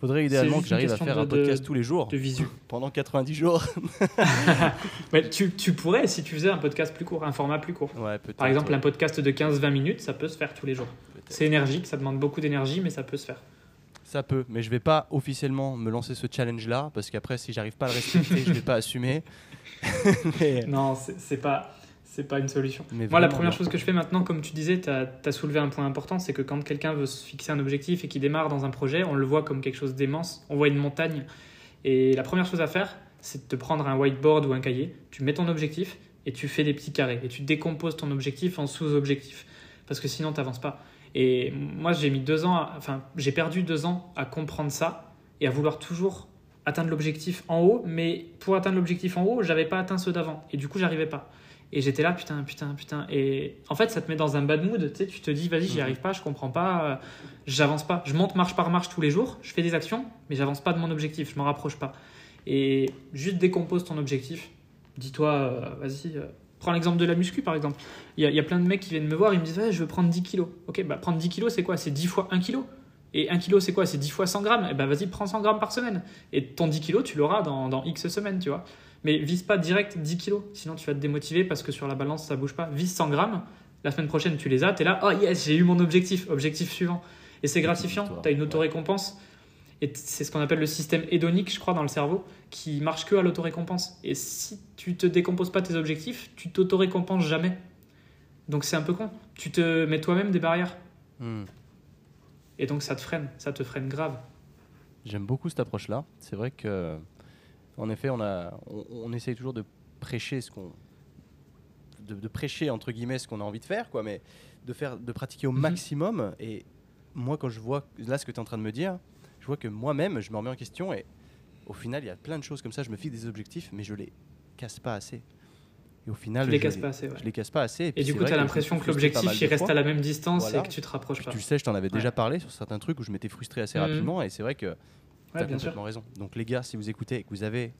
Faudrait idéalement que j'arrive à faire de- un podcast de- tous les jours De visu. <laughs> pendant 90 jours. <laughs> Mais tu, tu pourrais si tu faisais un podcast plus court, un format plus court. ouais. Par exemple, ouais, un podcast de 15-20 minutes, ça peut se faire tous les jours. C'est énergique, ça demande beaucoup d'énergie, mais ça peut se faire. Ça peut, mais je vais pas officiellement me lancer ce challenge-là, parce qu'après, si j'arrive pas à le respecter, <laughs> je vais pas assumer. mais, Non, c'est pas, c'est pas une solution. mais Moi, la première chose que je fais maintenant, comme tu disais, tu as, soulevé un point important, c'est que quand quelqu'un veut se fixer un objectif et qu'il démarre dans un projet, on le voit comme quelque chose d'immense, on voit une montagne. Et la première chose à faire, c'est de te prendre un whiteboard ou un cahier, tu mets ton objectif et tu fais des petits carrés. Et tu décomposes ton objectif en sous-objectifs. Parce que sinon, tu n'avances pas. Et moi, j'ai mis deux ans, à- enfin, j'ai perdu deux ans à comprendre ça et à vouloir toujours atteindre l'objectif en haut, mais pour atteindre l'objectif en haut, j'avais pas atteint ceux d'avant. Et du coup, j'arrivais pas. Et j'étais là, putain, putain, putain. Et en fait, ça te met dans un bad mood. Tu sais, tu te dis, vas-y, j'y Mhm. arrive pas, je comprends pas, euh, j'avance pas. Je monte marche par marche tous les jours, je fais des actions, mais j'avance pas de mon objectif, je m'en rapproche pas. Et juste décompose ton objectif. Dis-toi, euh, vas-y, euh, prends l'exemple de la muscu par exemple. Il y, y a plein de mecs qui viennent me voir, ils me disent, ouais, je veux prendre 10 kilos. Ok, bah prendre 10 kilos, c'est quoi? C'est 10 fois 1 kilo. Et 1 kilo, c'est quoi? C'est 10 fois 100 grammes. Et ben vas-y, prends 100 grammes par semaine. Et ton 10 kilos, tu l'auras dans, dans X semaines, tu vois. Mais vise pas direct 10 kilos, sinon tu vas te démotiver parce que sur la balance ça bouge pas. Vise 100 grammes, la semaine prochaine tu les as, t'es là, oh yes, j'ai eu mon objectif, objectif suivant. Et c'est gratifiant, victoire, t'as une autorécompense. Et c'est ce qu'on appelle le système hédonique, je crois, dans le cerveau, qui marche que à l'autorécompense. Et si tu te décomposes pas tes objectifs, tu t'autorécompenses jamais. Donc c'est un peu con. Tu te mets toi-même des barrières. Hmm. Et donc ça te freine, ça te freine grave. J'aime beaucoup cette approche-là. C'est vrai que, en effet, on, a, on, on essaye toujours de prêcher ce qu'on. De, de prêcher, entre guillemets, ce qu'on a envie de faire, quoi, mais de, faire, de pratiquer au Mhm. maximum. Et moi, quand je vois là ce que tu es en train de me dire, je vois que moi-même, je me remets en question et au final, il y a plein de choses comme ça. Je me fixe des objectifs, mais je les casse pas assez. Et au final, Tu les je casses pas assez. ouais. Je les casse pas assez. Et du coup, tu as l'impression que l'objectif il reste fois. à la même distance Voilà. et que tu te rapproches Puis pas. tu le sais, je t'en avais déjà parlé sur certains trucs où je m'étais frustré assez Mhm. rapidement. Et c'est vrai que Ouais, tu as bien sûr. complètement raison. Donc les gars, si vous écoutez et que vous avez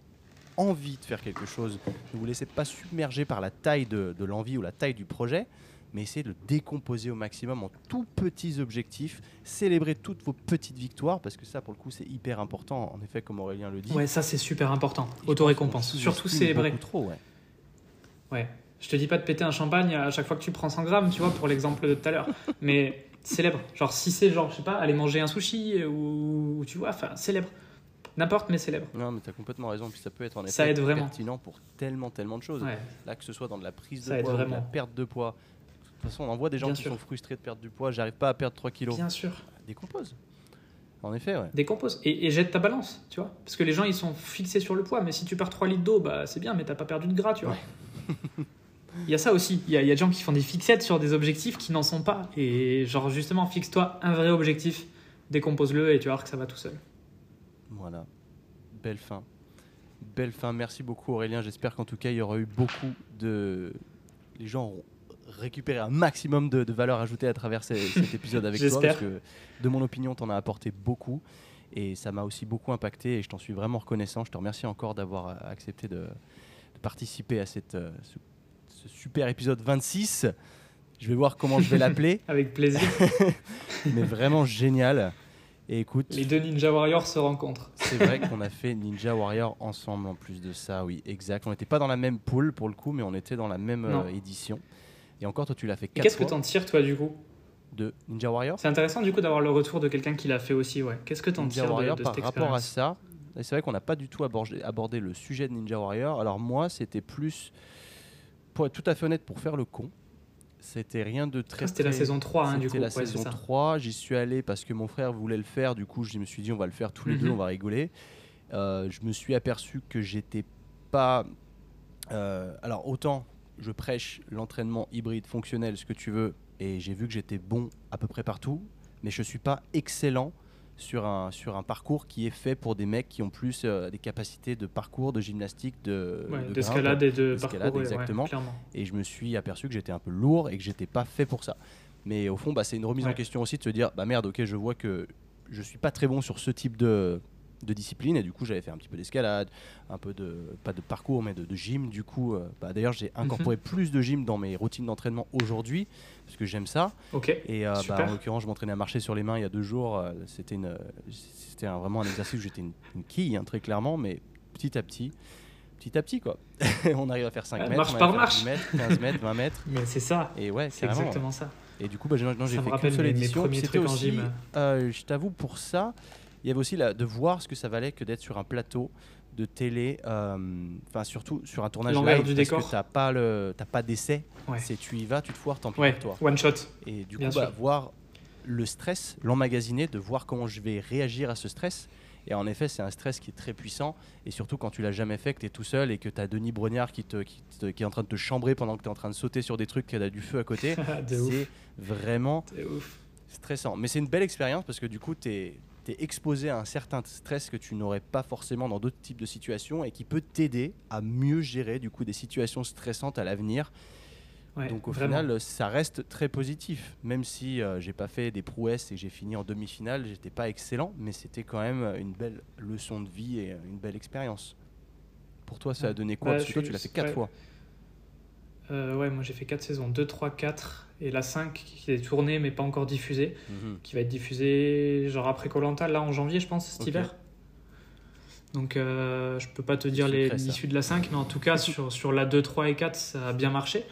envie de faire quelque chose, ne vous laissez pas submerger par la taille de, de l'envie ou la taille du projet, mais essayez de le décomposer au maximum en tout petits objectifs. Célébrez toutes vos petites victoires, parce que ça, pour le coup, c'est hyper important. En effet, comme Aurélien le dit. Ouais, ça c'est super important. Autorécompense. Surtout célébrer. trop, ouais. Ouais. Je te dis pas de péter un champagne à chaque fois que tu prends 100 grammes, tu vois, pour l'exemple de tout à l'heure. <laughs> Mais célèbre. Genre, si c'est genre, je sais pas, aller manger un sushi ou, tu vois, enfin, célèbre. N'importe, mais célèbre. Non, mais tu as complètement raison. Puis ça peut être en effet Ça aide vraiment. pertinent pour tellement, tellement de choses. Ouais. Là, que ce soit dans de la prise de poids, ou de la perte de poids. De toute façon, on en voit des gens Bien qui sûr. sont frustrés de perdre du poids. J'arrive pas à perdre 3 kilos. Bien sûr. Décompose. En effet, ouais. Décompose et, et jette ta balance, tu vois. Parce que les gens, ils sont fixés sur le poids. Mais si tu perds 3 litres d'eau, bah, c'est bien, mais t'as pas perdu de gras, tu vois. <laughs> Il y a ça aussi. Il y, a, il y a des gens qui font des fixettes sur des objectifs qui n'en sont pas. Et genre, justement, fixe-toi un vrai objectif, décompose-le et tu vas voir que ça va tout seul. Voilà. Belle fin. Belle fin. Merci beaucoup Aurélien. J'espère qu'en tout cas, il y aura eu beaucoup de... Les gens auront récupéré un maximum de, de valeur ajoutée à travers ce- <laughs> cet épisode avec toi. Parce que de mon opinion, tu en as apporté beaucoup. Et ça m'a aussi beaucoup impacté et je t'en suis vraiment reconnaissant. Je te remercie encore d'avoir accepté de, de participer à cette, euh, ce, ce super épisode 26. Je vais voir comment je vais l'appeler, <laughs> Avec plaisir. <laughs> mais vraiment génial. Et écoute, Les deux Ninja Warriors se rencontrent. c'est vrai qu'on a fait Ninja Warrior ensemble en plus de ça, oui, exact. On n'était pas dans la même pool pour le coup, mais on était dans la même euh, édition. Et encore, toi, tu l'as fait 4 qu'est-ce que t'en tires, toi, du coup? De Ninja Warrior? C'est intéressant, du coup, d'avoir le retour de quelqu'un qui l'a fait aussi, ouais. Qu'est-ce que t'en tires de, Warrior de par cette rapport à ça. et C'est vrai qu'on n'a pas du tout abordé, abordé le sujet de Ninja Warrior. Alors moi, c'était plus, pour être tout à fait honnête, pour faire le con. C'était rien de très. Ah, C'était la saison 3, hein, du C'était coup. la Ouais, c'est saison ça. 3. J'y suis allé parce que mon frère voulait le faire. Du coup, je me suis dit, on va le faire tous les Mhm. deux, on va rigoler. Euh, je me suis aperçu que j'étais pas. euh, alors, autant je prêche l'entraînement hybride, fonctionnel, ce que tu veux, et j'ai vu que j'étais bon à peu près partout, mais je suis pas excellent sur un, sur un parcours qui est fait pour des mecs qui ont plus euh, des capacités de parcours, de gymnastique, de. Ouais, D'escalade et de parcours, ouais, exactement. Et je me suis aperçu que j'étais un peu lourd et que j'étais pas fait pour ça. Mais au fond, bah, c'est une remise en question aussi de se dire bah merde, ok, je vois que je suis pas très bon sur ce type de, de discipline. Et du coup, j'avais fait un petit peu d'escalade, un peu de, pas de parcours, mais de, de gym. Du coup, euh, bah, d'ailleurs, j'ai incorporé Mhm. plus de gym dans mes routines d'entraînement aujourd'hui parce que j'aime ça. Et euh, bah, en l'occurrence, je m'entraînais à marcher sur les mains il y a deux jours. euh, C'était une, c'était vraiment un exercice où j'étais une, une quille, hein, très clairement, mais petit à petit. Petit à petit, quoi. <laughs> on arrive à faire 5 Euh, mètres, marche on par marche. 10 mètres, 15 mètres, 20 mètres. Mais c'est ça. Et ouais, C'est exactement ça. Et du coup, bah, j'ai fait qu'une seule édition. c'était aussi, gym. je t'avoue, pour ça, il y avait aussi de voir ce que ça valait que d'être sur un plateau de télé, euh, enfin surtout sur un tournage live, du parce décor. que t'as pas le, t'as pas d'essai. Ouais. C'est tu y vas, tu te foires, tant pis Ouais, pour toi. one shot. Et du coup, bah, voir le stress, l'emmagasiner, de voir comment je vais réagir à ce stress. Et en effet, c'est un stress qui est très puissant. Et surtout quand tu l'as jamais fait, que tu es tout seul et que tu as Denis Brognard qui, te, qui, te- qui est en train de te chambrer pendant que tu es en train de sauter sur des trucs, qu'il y a du feu à côté. <laughs> c'est vraiment stressant. Mais c'est une belle expérience parce que du coup, tu es, exposé à un certain stress que tu n'aurais pas forcément dans d'autres types de situations et qui peut t'aider à mieux gérer du coup des situations stressantes à l'avenir. Ouais, Donc au vraiment. final, ça reste très positif. Même si euh, j'ai pas fait des prouesses et j'ai fini en demi-finale, j'étais pas excellent, mais c'était quand même une belle leçon de vie et une belle expérience. Pour toi, ça a donné quoi? Bah, Parce que toi, tu l'as fait quatre ouais. fois. Euh, ouais, moi j'ai fait 4 saisons, 2, 3, 4, et la 5 qui est tournée mais pas encore diffusée, Mhm. qui va être diffusée genre après Colanta, là en janvier je pense, cet Ok. hiver. Donc euh, je peux pas te dire l'issue de la 5, mais en tout cas sur, sur la 2, 3 et 4 ça a bien marché.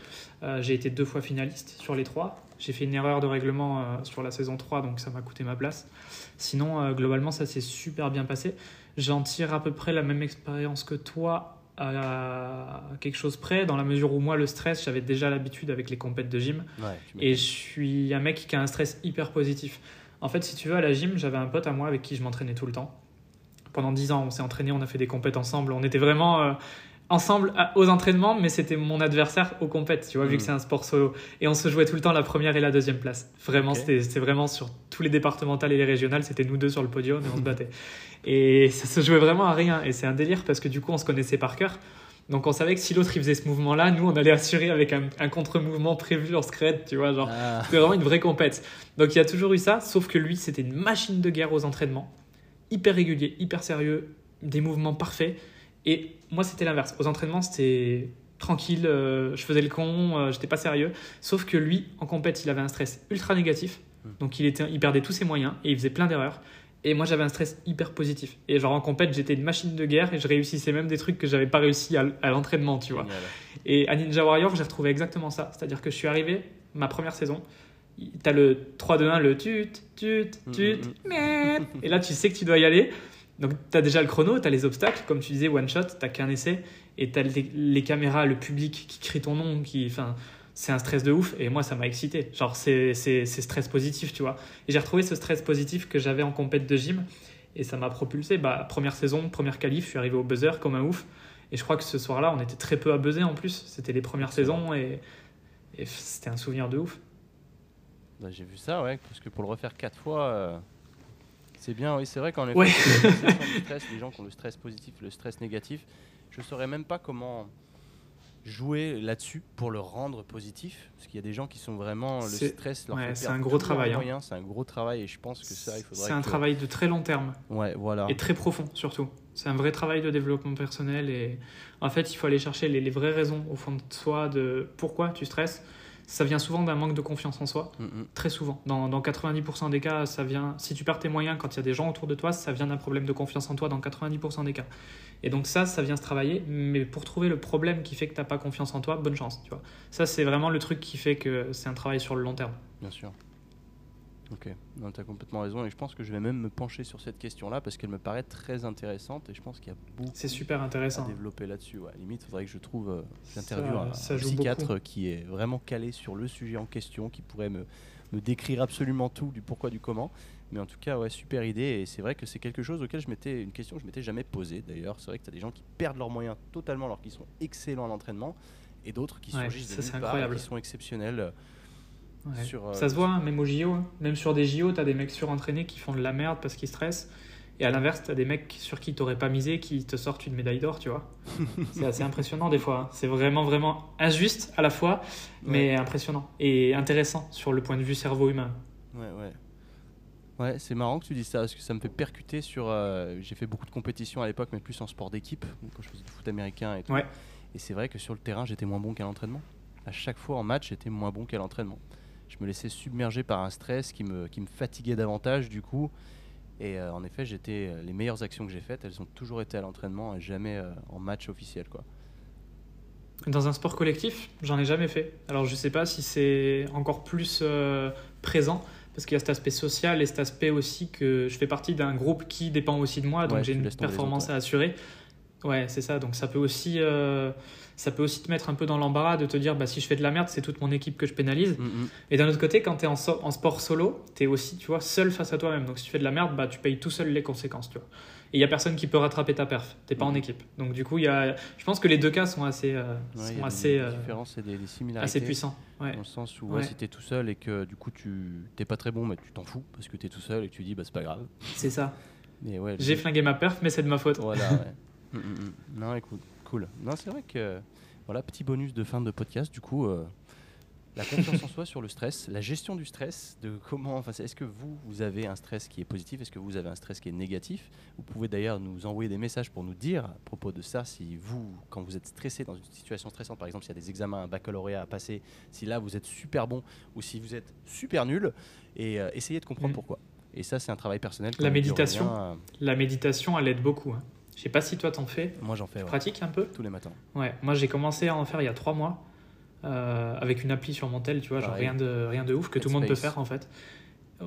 Euh, j'ai été deux fois finaliste sur les trois. J'ai fait une erreur de règlement euh, sur la saison 3, donc ça m'a coûté ma place. Sinon, euh, globalement, ça s'est super bien passé. J'en tire à peu près la même expérience que toi à quelque chose près, dans la mesure où moi, le stress, j'avais déjà l'habitude avec les compètes de gym. Ouais, Et je suis un mec qui a un stress hyper positif. En fait, si tu veux, à la gym, j'avais un pote à moi avec qui je m'entraînais tout le temps. Pendant 10 ans, on s'est entraîné, on a fait des compètes ensemble. On était vraiment euh, ensemble aux entraînements, mais c'était mon adversaire aux compètes, tu vois, vu Mm. que c'est un sport solo. Et on se jouait tout le temps la première et la deuxième place. Vraiment, c'était c'était vraiment sur tous les départementales et les régionales, c'était nous deux sur le podium et on se battait. Et ça se jouait vraiment à rien. Et c'est un délire parce que du coup, on se connaissait par cœur. Donc on savait que si l'autre il faisait ce mouvement-là, nous on allait assurer avec un, un contre-mouvement prévu en scred, tu vois, genre Ah, c'était vraiment une vraie compète. Donc il y a toujours eu ça, sauf que lui, c'était une machine de guerre aux entraînements. Hyper régulier, hyper sérieux, des mouvements parfaits. Et moi, c'était l'inverse. Aux entraînements, c'était tranquille, euh, je faisais le con, euh, j'étais pas sérieux. Sauf que lui, en compète, il avait un stress ultra négatif. Hmm. Donc il, était, il perdait tous ses moyens et il faisait plein d'erreurs. Et moi, j'avais un stress hyper positif. Et genre en compète, j'étais une machine de guerre et je réussissais même des trucs que j'avais pas réussi à, à l'entraînement, tu vois. génial. Et à Ninja Warrior, j'ai retrouvé exactement ça. C'est-à-dire que je suis arrivé, ma première saison, t'as le 3-2-1, le tut, tut, tut, Mm, merde. Et là, tu sais que tu dois y aller. Donc, t'as déjà le chrono, t'as les obstacles, comme tu disais, one shot, t'as qu'un essai, et t'as les, les caméras, le public qui crie ton nom, qui, enfin, c'est un stress de ouf et moi ça m'a excité. Genre c'est stress positif, tu vois. Et j'ai retrouvé ce stress positif que j'avais en compète de gym et ça m'a propulsé. Bah, première saison, première qualif, je suis arrivé au buzzer comme un ouf. Et je crois que ce soir-là, on était très peu à buzzer en plus. C'était les premières saisons et, et c'était un souvenir de ouf. Bah, j'ai vu ça, ouais, parce que pour le refaire quatre fois, euh, c'est bien. Oui, c'est vrai qu'en effet, Ouais. le <laughs> stress, les gens qui ont le stress positif, le stress négatif, je saurais même pas comment jouer là-dessus pour le rendre positif, parce qu'il y a des gens qui sont vraiment le stress leur ouais, fait c'est un gros travail, hein. C'est un gros travail et je pense que ça, il faudrait. C'est un que- travail de très long terme Ouais, voilà. et très profond surtout. C'est un vrai travail de développement personnel et en fait il faut aller chercher les, les vraies raisons au fond de soi de pourquoi tu stresses. Ça vient souvent d'un manque de confiance en soi, Mm, mm. très souvent. Dans, dans 90% des cas, ça vient, si tu perds tes moyens quand il y a des gens autour de toi, ça vient d'un problème de confiance en toi dans 90% des cas. Et donc ça, ça vient se travailler, mais pour trouver le problème qui fait que tu n'as pas confiance en toi, bonne chance, tu vois. Ça, c'est vraiment le truc qui fait que c'est un travail sur le long terme. Bien sûr. Ok, non, tu as complètement raison et je pense que je vais même me pencher sur cette question-là parce qu'elle me paraît très intéressante et je pense qu'il y a beaucoup C'est super à développer là-dessus. Ouais. Limite, il faudrait que je trouve, euh, j'interviewe un, psychiatre beaucoup. qui est vraiment calé sur le sujet en question, qui pourrait me, me décrire absolument tout du pourquoi, du comment. Mais en tout cas, ouais, super idée et c'est vrai que c'est quelque chose auquel je m'étais, une question que je m'étais jamais posée d'ailleurs. C'est vrai que tu as des gens qui perdent leurs moyens totalement alors qu'ils sont excellents à l'entraînement et d'autres qui Ouais, surgissent de nulle part qui sont exceptionnels. Ouais. sur, euh, ça se voit, hein, même au JO. hein. Même sur des JO, tu as des mecs surentraînés qui font de la merde parce qu'ils stressent. Et à l'inverse, tu as des mecs sur qui t'aurais pas misé qui te sortent une médaille d'or, tu vois. <laughs> c'est assez impressionnant des fois. hein. C'est vraiment, vraiment injuste à la fois, mais impressionnant. Et intéressant sur le point de vue cerveau humain. Ouais, ouais. Ouais, c'est marrant que tu dises ça parce que ça me fait percuter sur. euh, J'ai fait beaucoup de compétitions à l'époque, mais plus en sport d'équipe, quand je faisais du foot américain et tout. Ouais. Et c'est vrai que sur le terrain, j'étais moins bon qu'à l'entraînement. À chaque fois en match, j'étais moins bon qu'à l'entraînement. Je me laissais submerger par un stress qui me, qui me fatiguait davantage du coup. Et euh, en effet, j'étais les meilleures actions que j'ai faites, elles ont toujours été à l'entraînement et jamais euh, en match officiel, quoi. Dans un sport collectif, j'en ai jamais fait. Alors je sais pas si c'est encore plus euh, présent, parce qu'il y a cet aspect social et cet aspect aussi que je fais partie d'un groupe qui dépend aussi de moi, donc Ouais, j'ai une performance autres, à assurer. Ouais, c'est ça. Donc ça peut aussi, euh, ça peut aussi te mettre un peu dans l'embarras de te dire, bah si je fais de la merde, c'est toute mon équipe que je pénalise. Mm, mm. Et d'un autre côté, quand tu es en, so- en sport solo, tu es aussi, tu vois, seul face à toi-même. Donc si tu fais de la merde, bah tu payes tout seul les conséquences, tu vois. Et il y a personne qui peut rattraper ta perf. T'es pas en Mhm. équipe. Donc du coup, il y a, je pense que les deux cas sont assez, euh, Ouais, il y a sont des- assez, des euh, différences et des, des similarités. assez puissants. Ouais. Dans le sens où ouais, si t'es tout seul et que du coup tu t'es pas très bon, mais tu t'en fous parce que t'es tout seul et que tu dis bah c'est pas grave. C'est ça. Ouais, J'ai flingué ma perf, mais c'est de ma faute. Voilà, ouais. <laughs> Mm, mm, mm. Non, écoute, cool. Non, c'est vrai que voilà, petit bonus de fin de podcast. Du coup, euh, la confiance en <laughs> soi sur le stress, la gestion du stress, de comment. Enfin, est-ce que vous, vous avez un stress qui est positif Est-ce que vous avez un stress qui est négatif? Vous pouvez d'ailleurs nous envoyer des messages pour nous dire à propos de ça. Si vous, quand vous êtes stressé dans une situation stressante, par exemple, s'il y a des examens, un baccalauréat à passer, si là vous êtes super bon ou si vous êtes super nul, et euh, essayez de comprendre pourquoi. Et ça, c'est un travail personnel. La méditation. Euh, La méditation, elle aide beaucoup. hein. Je sais pas si toi t'en fais. moi, j'en fais Tu ouais, pratiques un peu tous les matins. Ouais. Moi, j'ai commencé à en faire il y a trois mois euh, avec une appli sur mon tel, tu vois, genre rien de rien de ouf que tout le monde peut faire en fait.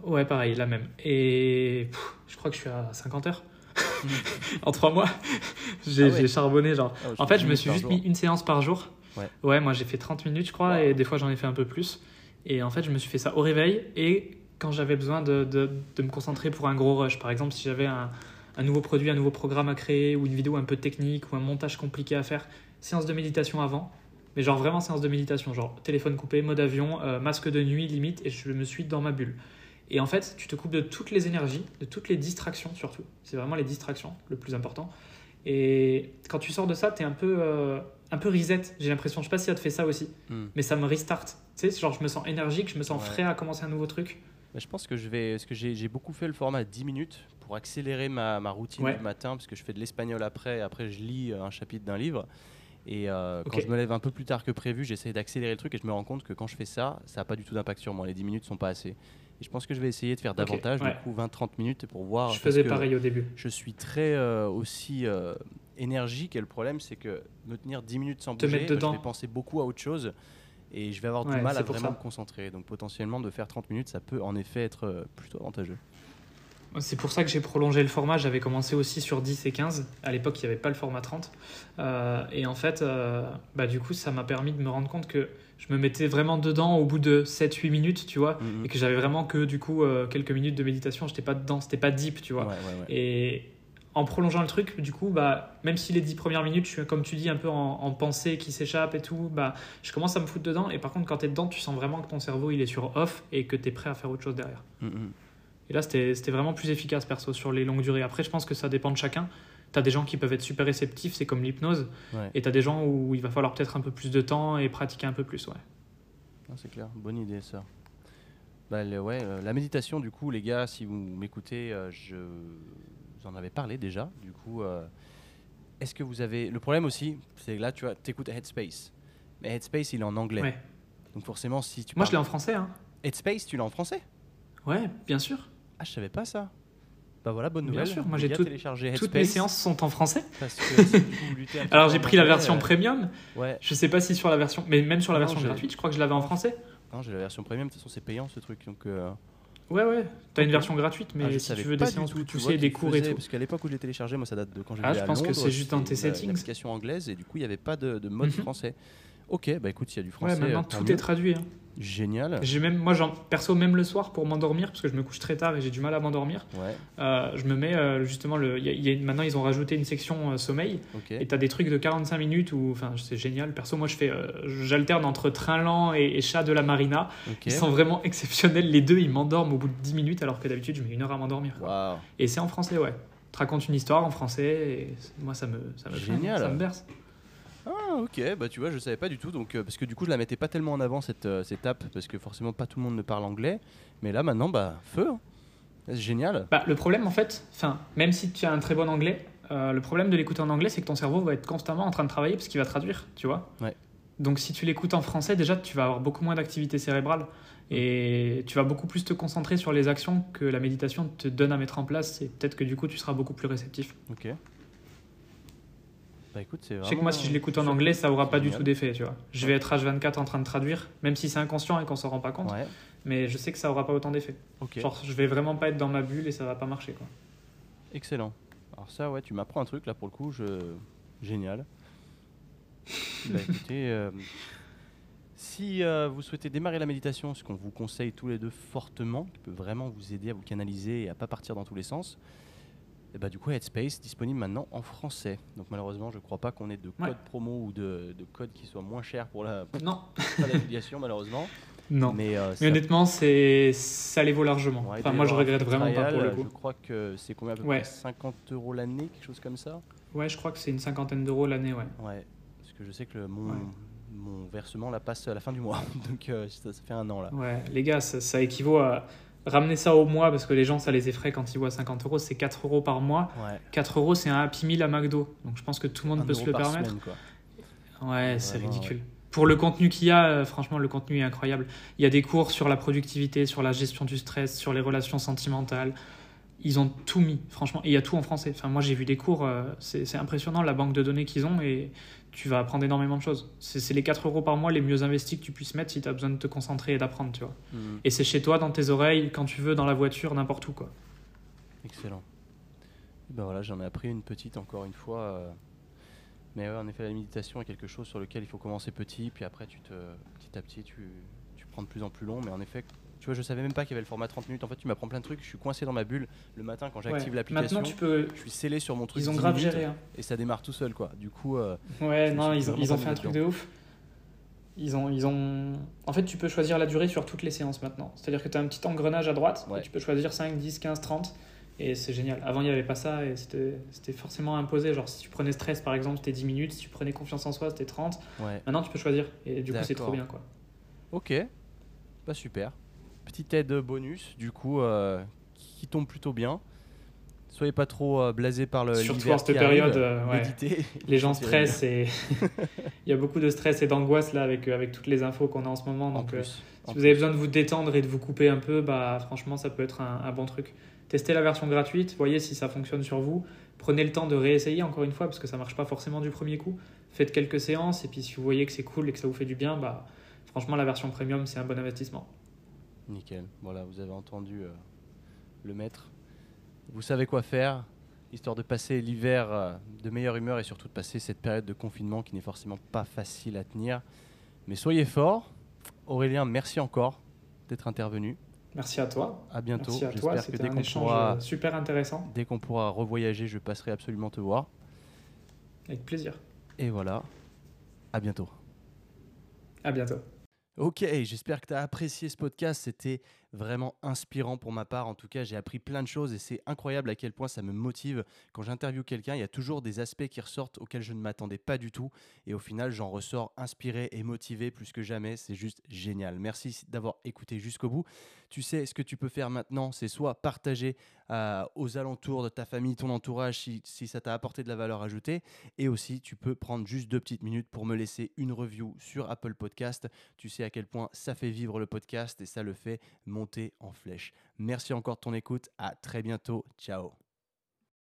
Ouais, pareil, la même. Et pff, je crois que je suis à 50 heures. <laughs> en trois mois, j'ai Ah ouais. charbonné genre. Ah, En fait, je me 10 suis juste jour. mis une séance par jour. Ouais. moi j'ai fait 30 minutes, je crois, Wow. et des fois j'en ai fait un peu plus. Et en fait, je me suis fait ça au réveil et quand j'avais besoin de, de, de me concentrer pour un gros rush. Par exemple, si j'avais un, un nouveau produit, un nouveau programme à créer ou une vidéo un peu technique ou un montage compliqué à faire, séance de méditation avant. Mais genre vraiment séance de méditation, genre téléphone coupé, mode avion, euh, masque de nuit limite, et je me suis dans ma bulle. Et en fait, tu te coupes de toutes les énergies, de toutes les distractions surtout. C'est vraiment les distractions le plus important. Et quand tu sors de ça, tu es un peu, euh, un peu reset, j'ai l'impression. Je sais pas si ça te fait ça aussi, Hmm. mais ça me restart. Tu sais, genre je me sens énergique, je me sens Ouais. frais à commencer un nouveau truc. Bah, je pense que je vais. Parce que j'ai beaucoup fait le format 10 minutes pour accélérer ma, ma routine Ouais. du matin, parce que je fais de l'espagnol après, et après je lis euh, un chapitre d'un livre. Et euh, quand je me lève un peu plus tard que prévu, j'essaie d'accélérer le truc et je me rends compte que quand je fais ça, ça n'a pas du tout d'impact sur moi. Les 10 minutes sont pas assez. Et je pense que je vais essayer de faire davantage, ouais. du coup 20-30 minutes pour voir. je faisais pareil au début. Je suis très euh, aussi euh, énergique et le problème c'est que me tenir 10 minutes sans Te bouger, je vais penser beaucoup à autre chose et je vais avoir Ouais, du mal à vraiment ça. me concentrer. Donc potentiellement de faire 30 minutes, ça peut en effet être euh, plutôt avantageux. C'est pour ça que j'ai prolongé le format. J'avais commencé aussi sur 10 et 15. À l'époque, il n'y avait pas le format 30. Euh, et en fait, euh, bah, du coup, ça m'a permis de me rendre compte que je me mettais vraiment dedans au bout de 7-8 minutes, tu vois, Mhm. et que j'avais vraiment que du coup euh, quelques minutes de méditation. J'étais pas dedans, c'était pas deep, tu vois. Ouais, ouais. Et en prolongeant le truc, du coup, bah, même si les 10 premières minutes, je suis, comme tu dis, un peu en, en pensée qui s'échappe et tout, bah, je commence à me foutre dedans. Et par contre, quand tu es dedans, tu sens vraiment que ton cerveau il est sur off et que tu es prêt à faire autre chose derrière. Mhm. Et là, c'était c'était vraiment plus efficace, perso, sur les longues durées. Après, je pense que ça dépend de chacun. Tu as des gens qui peuvent être super réceptifs, c'est comme l'hypnose. Ouais. Et tu as des gens où il va falloir peut-être un peu plus de temps et pratiquer un peu plus. Ouais. Ah, c'est clair, bonne idée ça. Bah, le- ouais, euh, la méditation, du coup, les gars, si vous m'écoutez, euh, je vous en avais parlé déjà. Du coup, euh, est-ce que vous avez. Le problème aussi, c'est que là, tu vois, écoutes Headspace. Mais Headspace, il est en anglais. Ouais. Donc forcément, si tu Moi, je l'ai en français. Hein. Headspace, tu l'as en français? Ouais, bien sûr. Ah, je savais pas ça. Bah voilà, bonne Bien nouvelle. sûr, moi, j'ai tout- téléchargez Toutes Headspace mes séances sont en français. Parce que si <laughs> Alors, j'ai pris la version euh, premium. Ouais, Je sais pas si sur la version, mais même sur la Non, version gratuite, je crois que je l'avais en français. non, j'ai la version premium, de toute façon, c'est payant ce truc. Donc, euh, Ouais, ouais. T'as une version gratuite, mais ah, si tu veux des séances tout, plus tu poussées, des cours et tout. Parce qu'à l'époque où je l'ai téléchargé, moi ça date de quand j'étais Ah, je à pense que c'est juste dans tes la- settings. L'application anglaise et du coup il n'y avait pas de, de mode Mhm. français. Ok, bah écoute, s'il y a du français, Ouais, maintenant tout mieux. est traduit. hein. génial. J'ai même, moi, perso, même le soir pour m'endormir, parce que je me couche très tard et j'ai du mal à m'endormir, Ouais, euh, je me mets euh, justement le. il y a- il y a- maintenant, ils ont rajouté une section euh, sommeil et t'as des trucs de 45 minutes où, enfin, c'est génial. Perso, moi, je fais, j'alterne entre train lent et, et chat de la marina. Ils sont vraiment exceptionnels. Les deux, ils m'endorment au bout de 10 minutes, alors que d'habitude, je mets une heure à m'endormir. Et c'est en français, ouais. Te raconte une histoire en français et moi, ça me, ça me, Génial. ça me berce. Ah ok, bah tu vois, je savais pas du tout, donc euh, parce que du coup je la mettais pas tellement en avant cette, euh, cette app, parce que forcément pas tout le monde ne parle anglais, mais là maintenant, bah feu, hein. c'est génial. Bah, le problème, en fait, enfin, même si tu as un très bon anglais, euh, le problème de l'écouter en anglais, c'est que ton cerveau va être constamment en train de travailler parce qu'il va traduire, tu vois. Ouais. Donc, si tu l'écoutes en français, déjà, tu vas avoir beaucoup moins d'activité cérébrale et tu vas beaucoup plus te concentrer sur les actions que la méditation te donne à mettre en place. Et peut-être que du coup, tu seras beaucoup plus réceptif. Ok. Bah écoute, c'est Je sais que moi, si je l'écoute en super. anglais, ça aura pas du tout d'effet, tu vois. Je vais être H24 en train de traduire, même si c'est inconscient et qu'on s'en rend pas compte, Ouais, mais je sais que ça aura pas autant d'effet. ok. Genre, je vais vraiment pas être dans ma bulle et ça va pas marcher, quoi. Excellent. Alors ça, ouais, tu m'apprends un truc là pour le coup, je... génial. bah écoutez, euh, si euh, vous souhaitez démarrer la méditation, ce qu'on vous conseille tous les deux fortement, qui peut vraiment vous aider à vous canaliser et à pas partir dans tous les sens, et bah du coup Headspace disponible maintenant en français. Donc malheureusement, je crois pas qu'on ait de code Ouais. promo ou de, de code qui soit moins cher pour la pour Non, l'affiliation <laughs> malheureusement. non. Mais, euh, Mais honnêtement, c'est ça les vaut largement. ouais, enfin, moi, je regrette vraiment pas pour le euh, coup. Je crois que c'est combien à peu Ouais. près 50 euros l'année, quelque chose comme ça? Ouais, je crois que c'est une cinquantaine d'euros l'année, ouais. Ouais, parce que je sais que le- mon, mon versement la passe à la fin du mois, <laughs> donc euh, ça, ça fait un an là. Ouais, les gars, ça, ça équivaut à ramener ça au mois parce que les gens, ça les effraie quand ils voient 50 euros, c'est 4 euros par mois. Ouais, 4 euros, c'est un Happy Meal à McDo. Donc je pense que tout le monde peut se le permettre. semaine, quoi. Ouais, c'est ridicule. Pour le contenu qu'il y a, euh, franchement, le contenu est incroyable. Il y a des cours sur la productivité, sur la gestion du stress, sur les relations sentimentales. Ils ont tout mis, franchement. Et il y a tout en français. Enfin, moi, j'ai vu des cours, euh, c'est c'est impressionnant la banque de données qu'ils ont et tu vas apprendre énormément de choses. C'est c'est les 4 euros par mois les mieux investis que tu puisses mettre si tu as besoin de te concentrer et d'apprendre, tu vois. Mhm, Et c'est chez toi, dans tes oreilles, quand tu veux, dans la voiture, n'importe où, quoi. Excellent. Et ben voilà, j'en ai appris une petite encore une fois. euh, Mais ouais, en effet, la méditation est quelque chose sur lequel il faut commencer petit, puis après, tu te, petit à petit, tu, tu prends de plus en plus long. Mais en effet, tu vois, je savais même pas qu'il y avait le format 30 minutes. En fait, tu m'apprends plein de trucs. Je suis coincé dans ma bulle le matin quand j'active Ouais. l'application. Peux. Je suis scellé sur mon truc. Ils ont 10 grave minutes, géré. hein. Et ça démarre tout seul, quoi. Du coup, euh, Ouais, non, ils ont, vraiment ils ont pas fait un truc de ouf. Ils ont, ils ont... En fait, tu peux choisir la durée sur toutes les séances maintenant. C'est-à-dire que tu as un petit engrenage à droite, Ouais. et tu peux choisir 5, 10, 15, 30, et c'est génial. Avant, il n'y avait pas ça, et c'était forcément imposé. Genre, si tu prenais stress, par exemple, c'était 10 minutes, si tu prenais confiance en soi, c'était 30. ouais. Maintenant, tu peux choisir, et du coup, c'est trop bien, quoi. Ok, bah super. Petite aide bonus, du coup, euh, qui tombe plutôt bien. Soyez pas trop euh, blasé par le Surtout en cette période, euh, ouais. <laughs> Les gens <laughs> stressent, et <laughs> il y a beaucoup de stress et d'angoisse, là, avec, avec toutes les infos qu'on a en ce moment. Donc, euh, plus. Si vous avez plus. besoin de vous détendre et de vous couper un peu, bah franchement ça peut être un, un bon truc. Testez la version gratuite, voyez si ça fonctionne sur vous. Prenez le temps de réessayer encore une fois parce que ça marche pas forcément du premier coup. Faites quelques séances et puis si vous voyez que c'est cool et que ça vous fait du bien, bah franchement la version premium c'est un bon investissement. Nickel. Voilà, vous avez entendu euh, le maître. vous savez quoi faire, histoire de passer l'hiver euh, de meilleure humeur et surtout de passer cette période de confinement qui n'est forcément pas facile à tenir. Mais soyez forts. Aurélien, merci encore d'être intervenu. Merci à toi. À bientôt. Merci à toi. J'espère que C'était dès un qu'on échange pourra, super intéressant. dès qu'on pourra revoyager, je passerai absolument te voir. Avec plaisir. Et voilà. À bientôt. À bientôt. Ok, j'espère que tu as apprécié ce podcast. C'était vraiment inspirant pour ma part. En tout cas, j'ai appris plein de choses et c'est incroyable à quel point ça me motive. Quand j'interviewe quelqu'un, il y a toujours des aspects qui ressortent auxquels je ne m'attendais pas du tout. Et au final, j'en ressors inspiré et motivé plus que jamais. C'est juste génial. Merci d'avoir écouté jusqu'au bout. Tu sais, ce que tu peux faire maintenant, c'est soit partager euh, aux alentours de ta famille, ton entourage, si, si ça t'a apporté de la valeur ajoutée. Et aussi, tu peux prendre juste deux petites minutes pour me laisser une review sur Apple Podcast. Tu sais à quel point ça fait vivre le podcast et ça le fait monter en flèche. Merci encore de ton écoute. À très bientôt. Ciao.